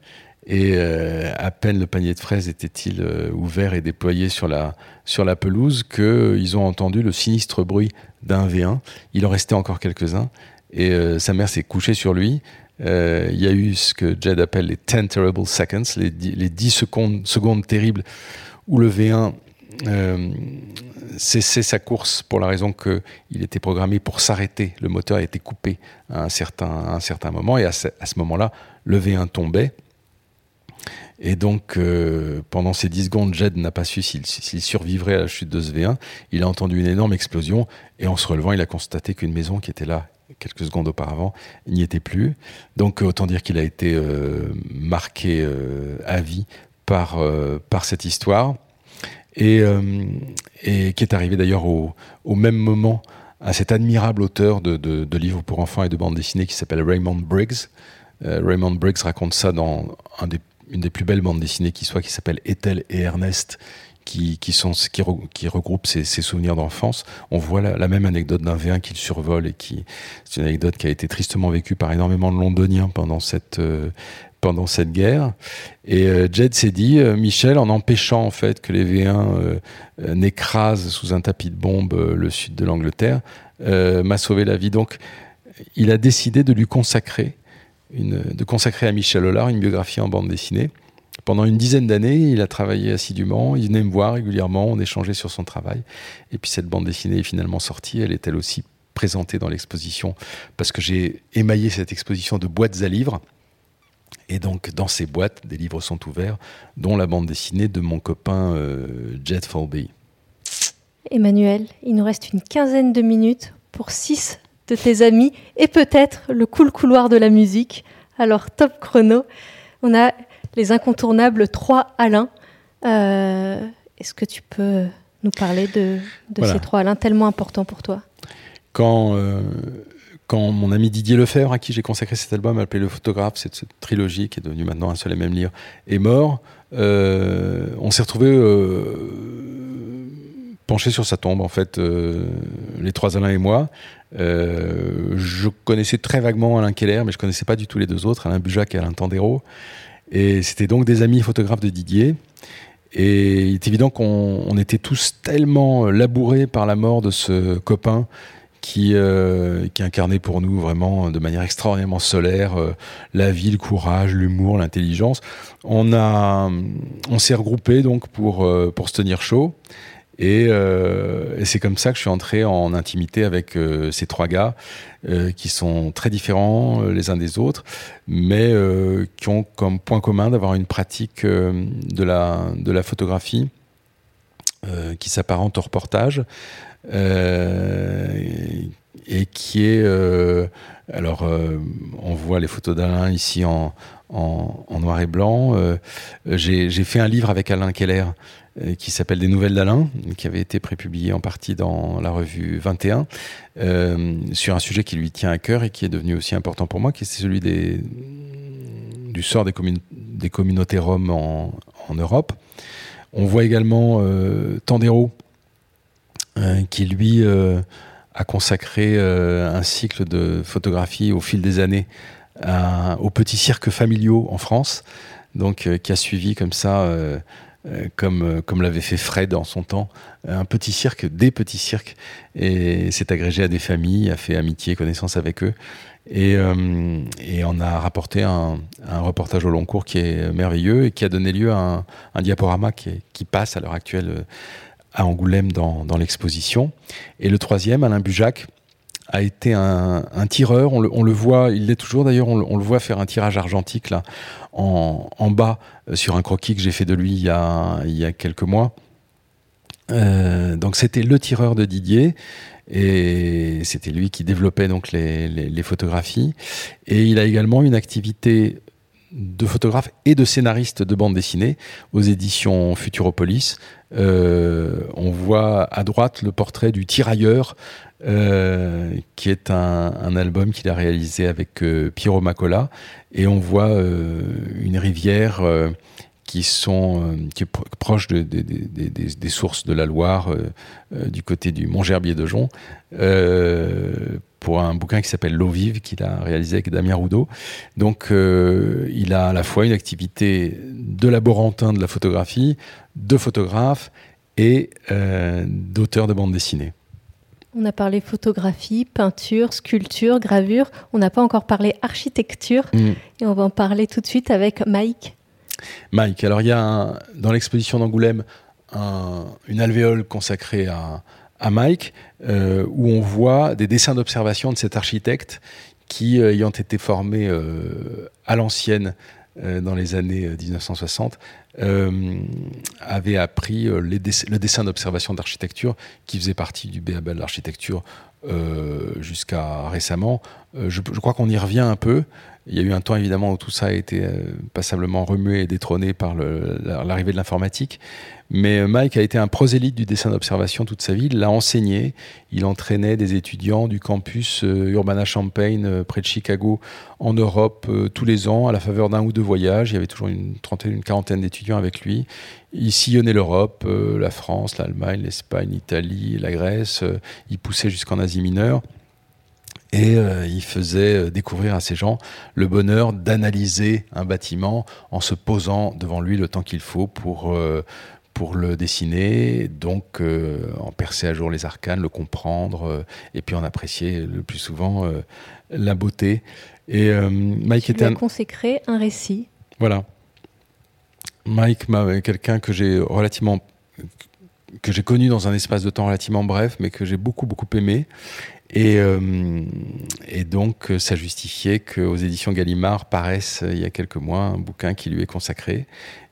Et à peine le panier de fraises était-il ouvert et déployé sur la, sur la pelouse qu'ils ont entendu le sinistre bruit d'un V1. Il en restait encore quelques-uns. Et euh, sa mère s'est couchée sur lui. Euh, il y a eu ce que Jed appelle les 10 terrible seconds, les 10, secondes, terribles, où le V1 euh, cessait sa course pour la raison qu'il était programmé pour s'arrêter. Le moteur a été coupé à un certain, un certain moment, et à ce, moment-là, le V1 tombait. Et donc, pendant ces 10 secondes, Jed n'a pas su s'il survivrait à la chute de ce V1. Il a entendu une énorme explosion, et en se relevant, il a constaté qu'une maison qui était là quelques secondes auparavant, n'y était plus. Donc autant dire qu'il a été euh, marqué euh, à vie par, euh, par cette histoire, et, et qui est arrivé d'ailleurs au, au, même moment à cet admirable auteur de, de, livres pour enfants et de bandes dessinées qui s'appelle Raymond Briggs. Raymond Briggs raconte ça dans une des plus belles bandes dessinées qui soit, qui s'appelle Ethel et Ernest, qui, sont, qui, qui regroupe ses, souvenirs d'enfance. On voit la, même anecdote d'un V1 qu'il survole et qui, c'est une anecdote qui a été tristement vécue par énormément de Londoniens pendant cette, euh, guerre. Et euh, Jed s'est dit, euh, Michel, en empêchant en fait que les V1 n'écrasent sous un tapis de bombes le sud de l'Angleterre, m'a sauvé la vie. Donc, il a décidé de lui consacrer de consacrer à Michel Hollard une biographie en bande dessinée. Pendant une dizaine d'années, il a travaillé assidûment, il venait me voir régulièrement, on échangeait sur son travail. Et puis cette bande dessinée est finalement sortie, elle est elle aussi présentée dans l'exposition, parce que j'ai émaillé cette exposition de boîtes à livres. Et donc, dans ces boîtes, des livres sont ouverts, dont la bande dessinée de mon copain euh, Jet Falby. Emmanuel, il nous reste une quinzaine de minutes pour six de tes amis et peut-être le cool couloir de la musique. Alors, top chrono. On a les incontournables trois Alain. Euh, est-ce que tu peux nous parler de, ces trois Alain tellement importants pour toi? Quand, euh, quand mon ami Didier Lefebvre, à qui j'ai consacré cet album, appelé Le photographe, cette, trilogie qui est devenue maintenant un seul et même livre, est mort, euh, on s'est retrouvé penché sur sa tombe, en fait, les trois Alain et moi. je connaissais très vaguement Alain Keller, mais je connaissais pas du tout les deux autres, Alain Bujac et Alain Tandero. Et c'était donc des amis photographes de Didier. Et il est évident qu'on était tous tellement labourés par la mort de ce copain qui, euh, incarnait pour nous vraiment de manière extraordinairement solaire euh, la vie, le courage, l'humour, l'intelligence. On, on s'est regroupés donc pour, euh, pour se tenir chaud. Euh, et, c'est comme ça que je suis entré en intimité avec euh, ces trois gars euh, qui sont très différents les uns des autres, mais qui ont comme point commun d'avoir une pratique de, la, de la photographie qui s'apparente au reportage et qui est alors on voit les photos d'Alain ici en, en, noir et blanc. J'ai fait un livre avec Alain Keller euh, qui s'appelle Des Nouvelles d'Alain, qui avait été prépublié en partie dans la revue 21, euh, sur un sujet qui lui tient à cœur et qui est devenu aussi important pour moi, qui est celui du sort des, communautés roms en, Europe. On voit également euh, Tandero, euh, qui lui a consacré un cycle de photographie au fil des années aux petits cirques familiaux en France, donc qui a suivi comme ça euh, comme, euh, comme l'avait fait Fred en son temps, un petit cirque, des petits cirques, et s'est agrégé à des familles, a fait amitié, connaissance avec eux, et, euh, et on a rapporté un, un, reportage au long cours qui est merveilleux et qui a donné lieu à un, diaporama qui, qui passe à l'heure actuelle à Angoulême dans, dans l'exposition. Et le troisième, Alain Bujac, a été un, tireur. On le, voit, il l'est toujours d'ailleurs. On, le voit faire un tirage argentique en, bas euh, sur un croquis que j'ai fait de lui il y a, quelques mois. donc c'était le tireur de Didier et c'était lui qui développait donc les, les, photographies. Et il a également une activité de photographe et de scénariste de bande dessinée aux éditions Futuropolis. Euh, on voit à droite le portrait du Tirailleur, euh, qui est un, album qu'il a réalisé avec euh, Piero Macola, et on voit euh, une rivière euh, qui sont qui est proche de, de, de, des sources de la Loire du côté du Mont Gerbier de Jonc pour un bouquin qui s'appelle L'eau vive qu'il a réalisé avec Damien Roudot. Donc il a à la fois une activité de laborantin de la photographie, de photographe et d'auteur de bande dessinée. On a parlé photographie, peinture, sculpture, gravure. On n'a pas encore parlé architecture. Mm. Et on va en parler tout de suite avec Mike. Mike, alors il y a un, dans l'exposition d'Angoulême un, une alvéole consacrée à, à Mike, euh, où on voit des dessins d'observation de cet architecte qui, euh, ayant été formé euh, à l'ancienne dans les années 1960, avait appris le dessin d'observation d'architecture qui faisait partie du BABA de l'architecture jusqu'à récemment. Je, crois qu'on y revient un peu. Il y a eu un temps évidemment où tout ça a été passablement remué et détrôné par l'arrivée de l'informatique. Mais Mike a été un prosélyte du dessin d'observation toute sa vie. Il l'a enseigné. Il entraînait des étudiants du campus euh, Urbana-Champaign, euh, près de Chicago, en Europe, euh, tous les ans, à la faveur d'un ou deux voyages. Il y avait toujours une trentaine, une quarantaine d'étudiants avec lui. Il sillonnait l'Europe, la France, l'Allemagne, l'Espagne, l'Italie, la Grèce. il poussait jusqu'en Asie mineure. Et il faisait découvrir à ces gens le bonheur d'analyser un bâtiment en se posant devant lui le temps qu'il faut pour pour le dessiner, donc euh, en percer à jour les arcanes, le comprendre, euh, et puis en apprécier le plus souvent euh, la beauté. Et Mike était un... consacré un récit. Voilà. Mike m'a quelqu'un que j'ai relativement que j'ai connu dans un espace de temps relativement bref, mais que j'ai beaucoup beaucoup aimé. Et, et donc, ça justifiait qu'aux éditions Gallimard paraisse il y a quelques mois un bouquin qui lui est consacré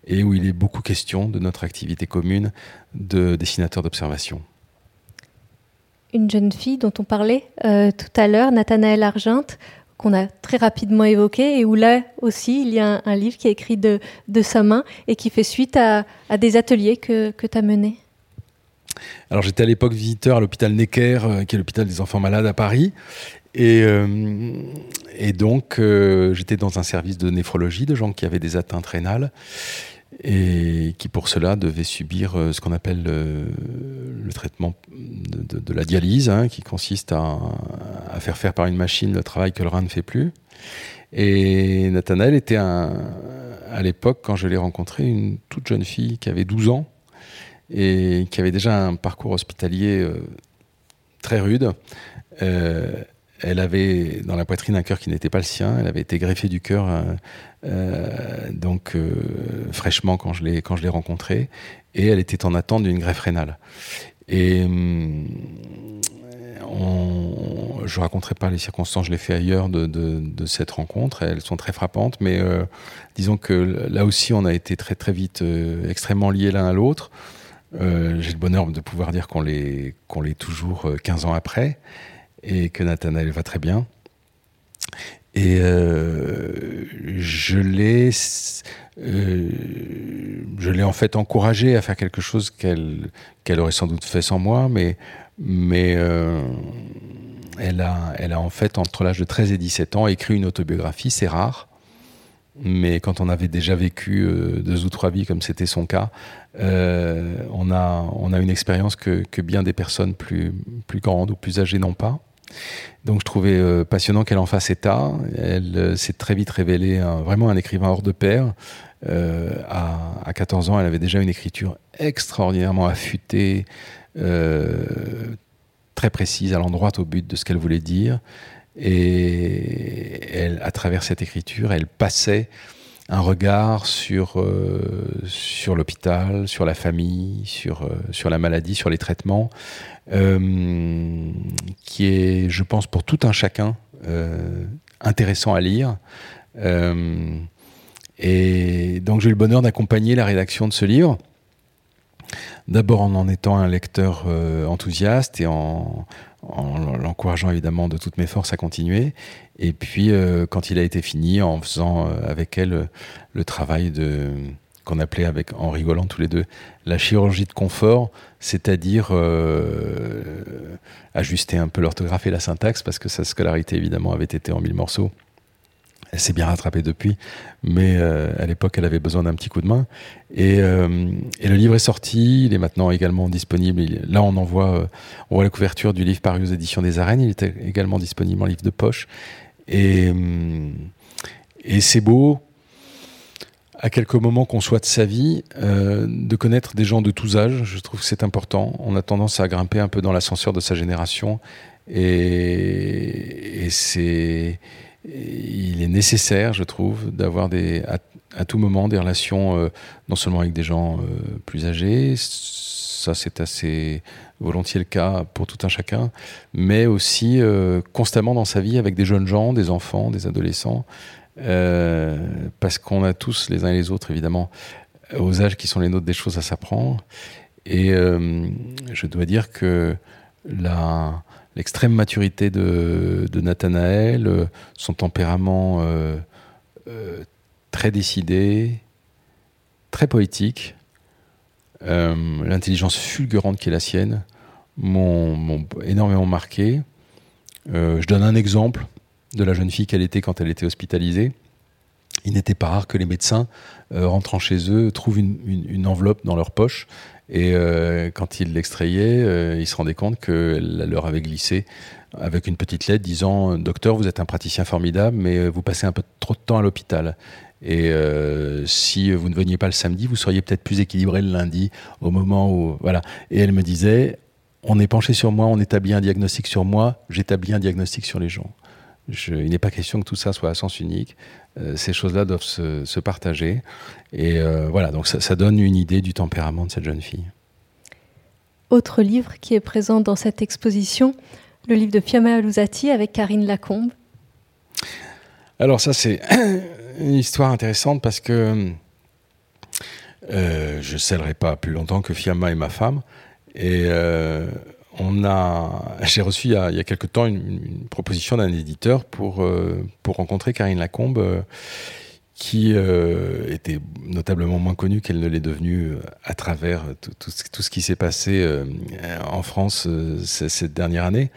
et où il est beaucoup question de notre activité commune de dessinateur d'observation. Une jeune fille dont on parlait euh, tout à l'heure, Nathanaël Argente, qu'on a très rapidement évoqué, et où là aussi il y a un, livre qui est écrit de, de, sa main et qui fait suite à, à des ateliers que, que tu as menés. Alors j'étais à l'époque visiteur à l'hôpital Necker, euh, qui est l'hôpital des enfants malades à Paris, et, euh, donc euh, j'étais dans un service de néphrologie de gens qui avaient des atteintes rénales et qui pour cela devaient subir ce qu'on appelle le, traitement de, la dialyse, hein, qui consiste à, faire faire par une machine le travail que le rein ne fait plus. Et Nathanaël était à l'époque, quand je l'ai rencontré, une toute jeune fille qui avait 12 ans et qui avait déjà un parcours hospitalier euh, très rude. Euh, elle avait dans la poitrine un cœur qui n'était pas le sien. Elle avait été greffée du cœur euh, donc fraîchement quand je l'ai quand je l'ai rencontrée et elle était en attente d'une greffe rénale. Et hum, on, je raconterai pas les circonstances, je l'ai fait ailleurs de, cette rencontre. Elles sont très frappantes, mais disons que là aussi, on a été très très vite extrêmement liés l'un à l'autre. Euh, J'ai le bonheur de pouvoir dire qu'on l'est qu'on toujours 15 ans après et que Nathanaël va très bien. Et euh, je l'ai, euh, en fait encouragée à faire quelque chose qu'elle qu'elle aurait sans doute fait sans moi, mais mais euh, elle a elle a en fait entre l'âge de 13 et 17 ans écrit une autobiographie, c'est rare. Mais quand on avait déjà vécu euh, deux ou trois vies, comme c'était son cas, euh, on, a, on a une expérience que, bien des personnes plus, plus grandes ou plus âgées n'ont pas. Donc je trouvais euh, passionnant qu'elle en fasse état. Elle s'est très vite révélée vraiment un écrivain hors de pair. À, à, 14 ans, elle avait déjà une écriture extraordinairement affûtée, très précise, allant droit au but de ce qu'elle voulait dire. Et à travers cette écriture, elle passait un regard sur, euh, sur l'hôpital, sur la famille, sur, euh, sur la maladie, sur les traitements, euh, qui est, je pense, pour tout un chacun intéressant à lire. Et donc j'ai eu le bonheur d'accompagner la rédaction de ce livre. D'abord en en étant un lecteur enthousiaste et en, en l'encourageant évidemment de toutes mes forces à continuer. Et puis, euh, quand il a été fini, en faisant euh, avec elle euh, le travail de qu'on appelait avec en rigolant tous les deux la chirurgie de confort, c'est-à-dire ajuster un peu l'orthographe et la syntaxe parce que sa scolarité évidemment avait été en mille morceaux elle s'est bien rattrapée depuis, mais euh, à l'époque, elle avait besoin d'un petit coup de main. Et, euh, le livre est sorti, il est maintenant également disponible. là, on en voit, euh, on voit la couverture du livre paru aux éditions des Arènes. Il était également disponible en livre de poche. Et, c'est beau, à quelques moments qu'on soit de sa vie, de connaître des gens de tous âges. Je trouve que c'est important. On a tendance à grimper un peu dans l'ascenseur de sa génération. Et c'est il est nécessaire, je trouve, d'avoir à, tout moment des relations euh, non seulement avec des gens euh, plus âgés, ça c'est assez volontiers le cas pour tout un chacun, mais aussi euh, constamment dans sa vie avec des jeunes gens, des enfants, des adolescents, parce qu'on a tous les uns et les autres évidemment aux âges qui sont les nôtres des choses à s'apprendre. Et je dois dire que la, l'extrême maturité de, Nathanaël, euh, son tempérament euh, euh, très décidé, très poétique, l'intelligence fulgurante qui est la sienne, m'ont énormément marqué. je donne un exemple de la jeune fille qu'elle était quand elle était hospitalisée. Il n'était pas rare que les médecins, rentrant chez eux, trouvent une enveloppe dans leur poche et euh, quand ils l'extrayaient, euh, ils se rendaient compte qu'elle leur avait glissé avec une petite lettre disant Docteur, vous êtes un praticien formidable, mais vous passez un peu trop de temps à l'hôpital. Et euh, si vous ne veniez pas le samedi, vous seriez peut-être plus équilibré le lundi, au moment où. Voilà. Et elle me disait On est penché sur moi, on établit un diagnostic sur moi, j'établis un diagnostic sur les gens. Il n'est pas question que tout ça soit à sens unique. Euh, ces choses-là doivent se, partager. Et euh, voilà, donc ça, donne une idée du tempérament de cette jeune fille. Autre livre qui est présent dans cette exposition, le livre de Fiamma Alouzati avec Karine Lacombe. Alors ça, c'est une histoire intéressante parce que euh, je ne scellerai pas plus longtemps que Fiamma est ma femme. Et on a, j'ai reçu il y, a, quelque temps une, proposition d'un éditeur pour, euh, pour rencontrer Karine Lacombe, euh, qui euh, était notablement moins connue qu'elle ne l'est devenue à travers tout, ce qui s'est passé en France cette dernière année.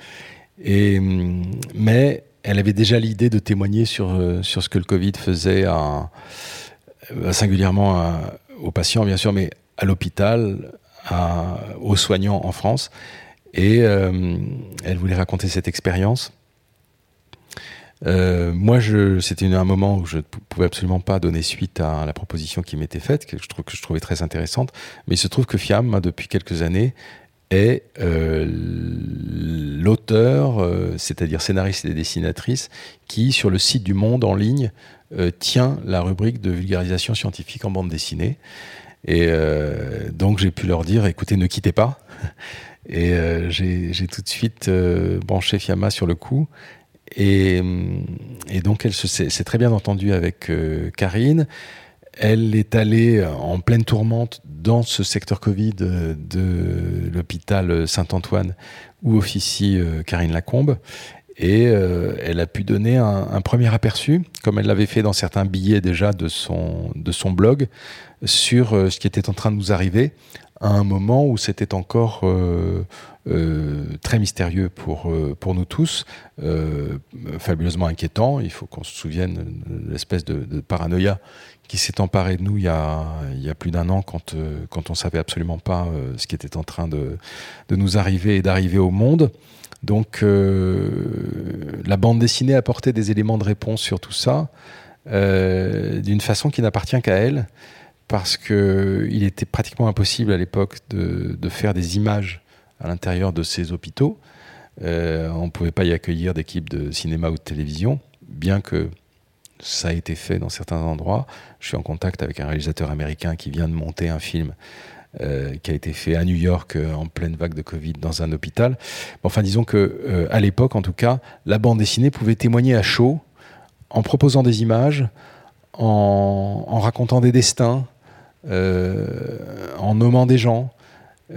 Et, mais elle avait déjà l'idée de témoigner sur, sur ce que le Covid faisait singulièrement aux patients, bien sûr, mais à l'hôpital, aux soignants en France. Et euh, elle voulait raconter cette expérience. Euh, moi, c'était un moment où je ne pouvais absolument pas donner suite à la proposition qui m'était faite, que je, trouvais très intéressante. Mais il se trouve que Fiam, depuis quelques années, est euh, l'auteur, c'est-à-dire scénariste et dessinatrice, qui, sur le site du Monde en ligne, tient la rubrique de vulgarisation scientifique en bande dessinée. Et donc, j'ai pu leur dire, écoutez, ne quittez pas. Et euh, j'ai tout de suite euh, branché Fiamma sur le coup. Et, euh, donc, elle s'est très bien entendue avec Karine. Elle est allée en pleine tourmente dans ce secteur Covid de l'hôpital Saint-Antoine où officie Karine Lacombe. Et elle a pu donner un, premier aperçu, comme elle l'avait fait dans certains billets déjà de son blog, sur ce qui était en train de nous arriver à un moment où c'était encore euh, euh, très mystérieux pour, euh, pour nous tous, fabuleusement inquiétant. Il faut qu'on se souvienne de l'espèce de, paranoïa qui s'est emparée de nous il y a, il y a plus d'un an quand, quand on savait absolument pas ce qui était en train de, de nous arriver et d'arriver au monde. Donc la bande dessinée apportait des éléments de réponse sur tout ça d'une façon qui n'appartient qu'à elle parce qu'il était pratiquement impossible à l'époque de, faire des images à l'intérieur de ces hôpitaux. Euh, on ne pouvait pas y accueillir d'équipes de cinéma ou de télévision, bien que ça a été fait dans certains endroits. Je suis en contact avec un réalisateur américain qui vient de monter un film euh, qui a été fait à New York euh, en pleine vague de Covid dans un hôpital. Enfin, disons que à l'époque, en tout cas, la bande dessinée pouvait témoigner à chaud en proposant des images, en racontant des destins, en nommant des gens.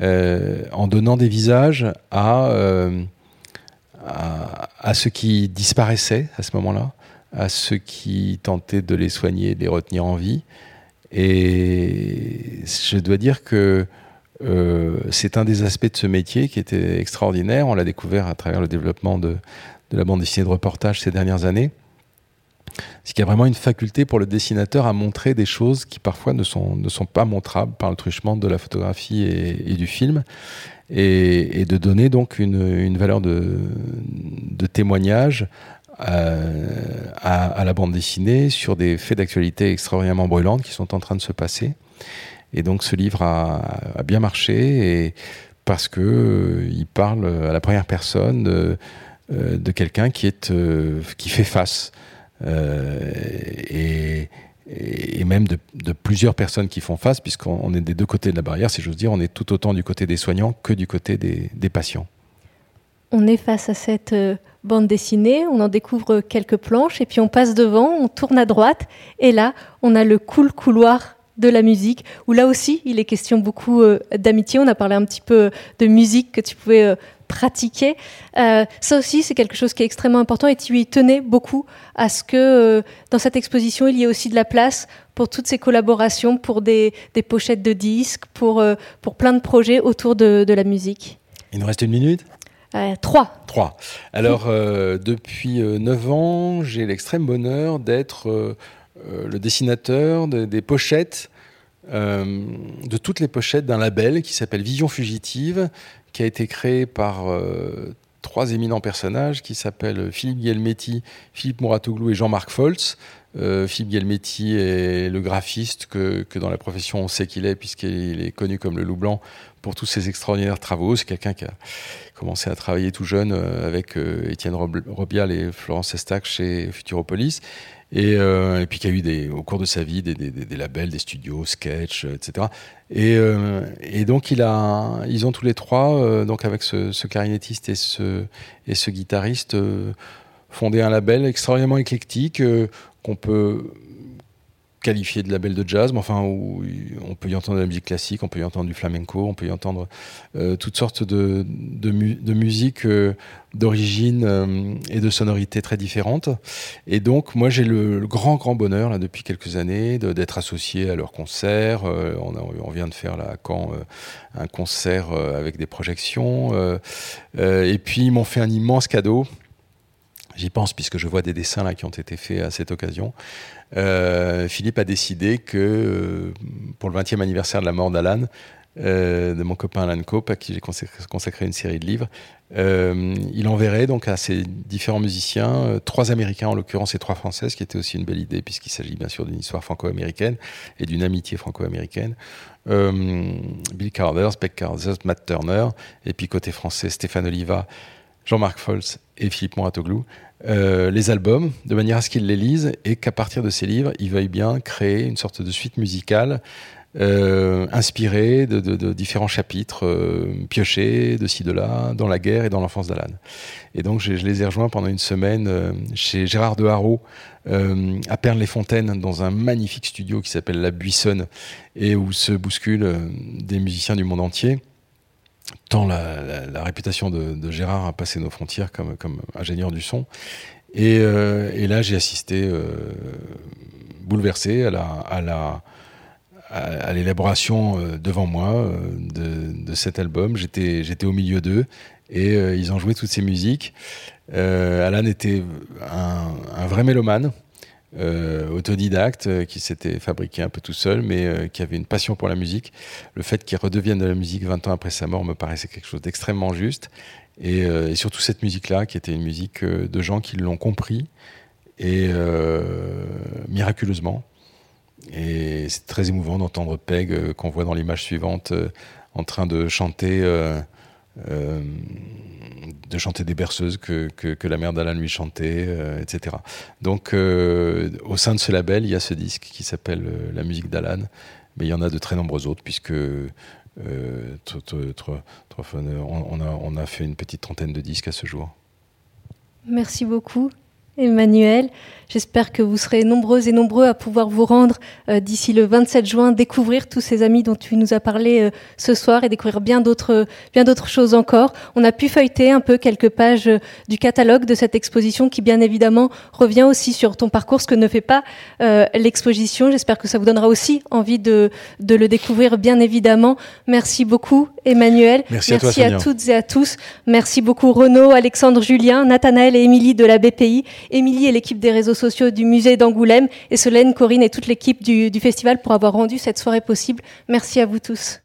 en donnant des visages à, à, à, ceux qui disparaissaient à ce moment-là, à ceux qui tentaient de les soigner, de les retenir en vie. Et je dois dire que euh, c'est un des aspects de ce métier qui était extraordinaire. On l'a découvert à travers le développement de, la bande dessinée de reportage ces dernières années. C'est qu'il y a vraiment une faculté pour le dessinateur à montrer des choses qui parfois ne sont, pas montrables par le truchement de la photographie et, du film. Et, de donner donc une, valeur de, témoignage euh, à, la bande dessinée sur des faits d'actualité extraordinairement brûlantes qui sont en train de se passer. Et donc ce livre a, bien marché parce que euh, il parle à la première personne de, euh, quelqu'un est qui fait face et, et, même de, plusieurs personnes qui font face, puisqu'on est des deux côtés de la barrière, si j'ose dire, on est tout autant du côté des soignants que du côté des, des patients. On est face à cette bande dessinée, on en découvre quelques planches et puis on passe devant, on tourne à droite et là on a le cool couloir de la musique où là aussi il est question beaucoup euh, d'amitié. On a parlé un petit peu de musique que tu pouvais euh, pratiquer. Euh, ça aussi c'est quelque chose qui est extrêmement important et tu y tenais beaucoup à ce que dans cette exposition il y ait aussi de la place pour toutes ces collaborations, pour des, pochettes de disques, pour, pour plein de projets autour de, de la musique. Il nous reste une minute? Euh, trois. Trois. Alors, euh, depuis euh, neuf ans, j'ai l'extrême bonheur d'être le dessinateur des pochettes, de toutes les pochettes d'un label qui s'appelle Vision Fugitive, qui a été créé par trois éminents personnages qui s'appellent Philippe Guelmetti, Philippe Mouratoglou et Jean-Marc Foltz. Philippe Guelmetti est le graphiste que, dans la profession on sait qu'il est, puisqu'il est connu comme le loup blanc pour tous ses extraordinaires travaux. C'est quelqu'un qui a commencé à travailler tout jeune euh, avec euh, Étienne Robial et Florence Estac chez Futuropolis. Et, euh, et, puis qui a eu au cours de sa vie des, labels, des studios, sketch, etc. Et, et, donc ils ont tous les trois, donc avec ce, ce, clarinettiste et ce guitariste, fondé un label extraordinairement éclectique qu'on peut qualifié de label de jazz, mais enfin où on peut y entendre de la musique classique, on peut y entendre du flamenco, on peut y entendre euh, toutes sortes de, de, musique euh, d'origine euh, et de sonorité très différentes. Et donc moi j'ai le, grand grand bonheur là depuis quelques années d'être associé à leurs concerts. On, on, vient de faire là à Caen un concert avec des projections. et puis ils m'ont fait un immense cadeau. J'y pense puisque je vois des dessins qui ont été faits à cette occasion. Euh, Philippe a décidé que euh, pour le 20e anniversaire de la mort d'Alan, euh, de mon copain Alan Cope, à qui j'ai consacré une série de livres, il enverrait donc à ces différents musiciens, trois Américains en l'occurrence et trois Françaises, qui était aussi une belle idée puisqu'il s'agit bien sûr d'une histoire franco-américaine et d'une amitié franco-américaine. Bill Carter, Beck Carter, Matt Turner, et puis côté français, Stéphane Oliva, Jean-Marc Foltz et Philippe Moratoglou. Euh, les albums de manière à ce qu'ils les lisent et qu'à partir de ces livres, ils veuillent bien créer une sorte de suite musicale euh, inspirée de, différents chapitres euh, piochés de ci de là dans la guerre et dans l'enfance d'Alan. Et donc je, les ai rejoints pendant une semaine chez Gérard de Haro à Pernes-les-Fontaines dans un magnifique studio qui s'appelle La Buissonne et où se bousculent des musiciens du monde entier tant la, réputation de, Gérard a passé nos frontières comme, ingénieur du son. Et, euh, là, j'ai assisté euh, bouleversé à la, à la à, l'élaboration euh, devant moi de, cet album. J'étais au milieu d'eux et ils ont joué toutes ces musiques. Alan était un vrai mélomane. Euh, autodidacte, euh, qui s'était fabriqué un peu tout seul, mais euh, qui avait une passion pour la musique. Le fait qu'il redevienne de la musique 20 ans après sa mort me paraissait quelque chose d'extrêmement juste. Et, surtout cette musique-là, qui était une musique de gens qui l'ont compris, et miraculeusement. Et c'est très émouvant d'entendre Peg, qu'on voit dans l'image suivante, en train de chanter de chanter des berceuses que, que, la mère d'Alan lui chantait, euh, etc. Donc, euh, au sein de ce label, il y a ce disque qui s'appelle euh, La musique d'Alan, mais il y en a de très nombreux autres, puisque on, a, on a fait une petite trentaine de disques à ce jour. Merci beaucoup. Emmanuel. J'espère que vous serez nombreuses et nombreux à pouvoir vous rendre euh, d'ici le 27 juin, découvrir tous ces amis dont tu nous as parlé euh, ce soir et découvrir bien d'autres, choses encore. On a pu feuilleter un peu quelques pages euh, du catalogue de cette exposition qui, bien évidemment, revient aussi sur ton parcours, ce que ne fait pas l'exposition. J'espère que ça vous donnera aussi envie de le découvrir, bien évidemment. Merci beaucoup, Emmanuel. Merci, à, à, toutes et à tous. Merci beaucoup, Renaud, Alexandre, Julien, Nathanaël et Émilie de la BPI. Émilie et l'équipe des réseaux sociaux du musée d'Angoulême, et Solène, Corinne et toute l'équipe du, du festival pour avoir rendu cette soirée possible. Merci à vous tous.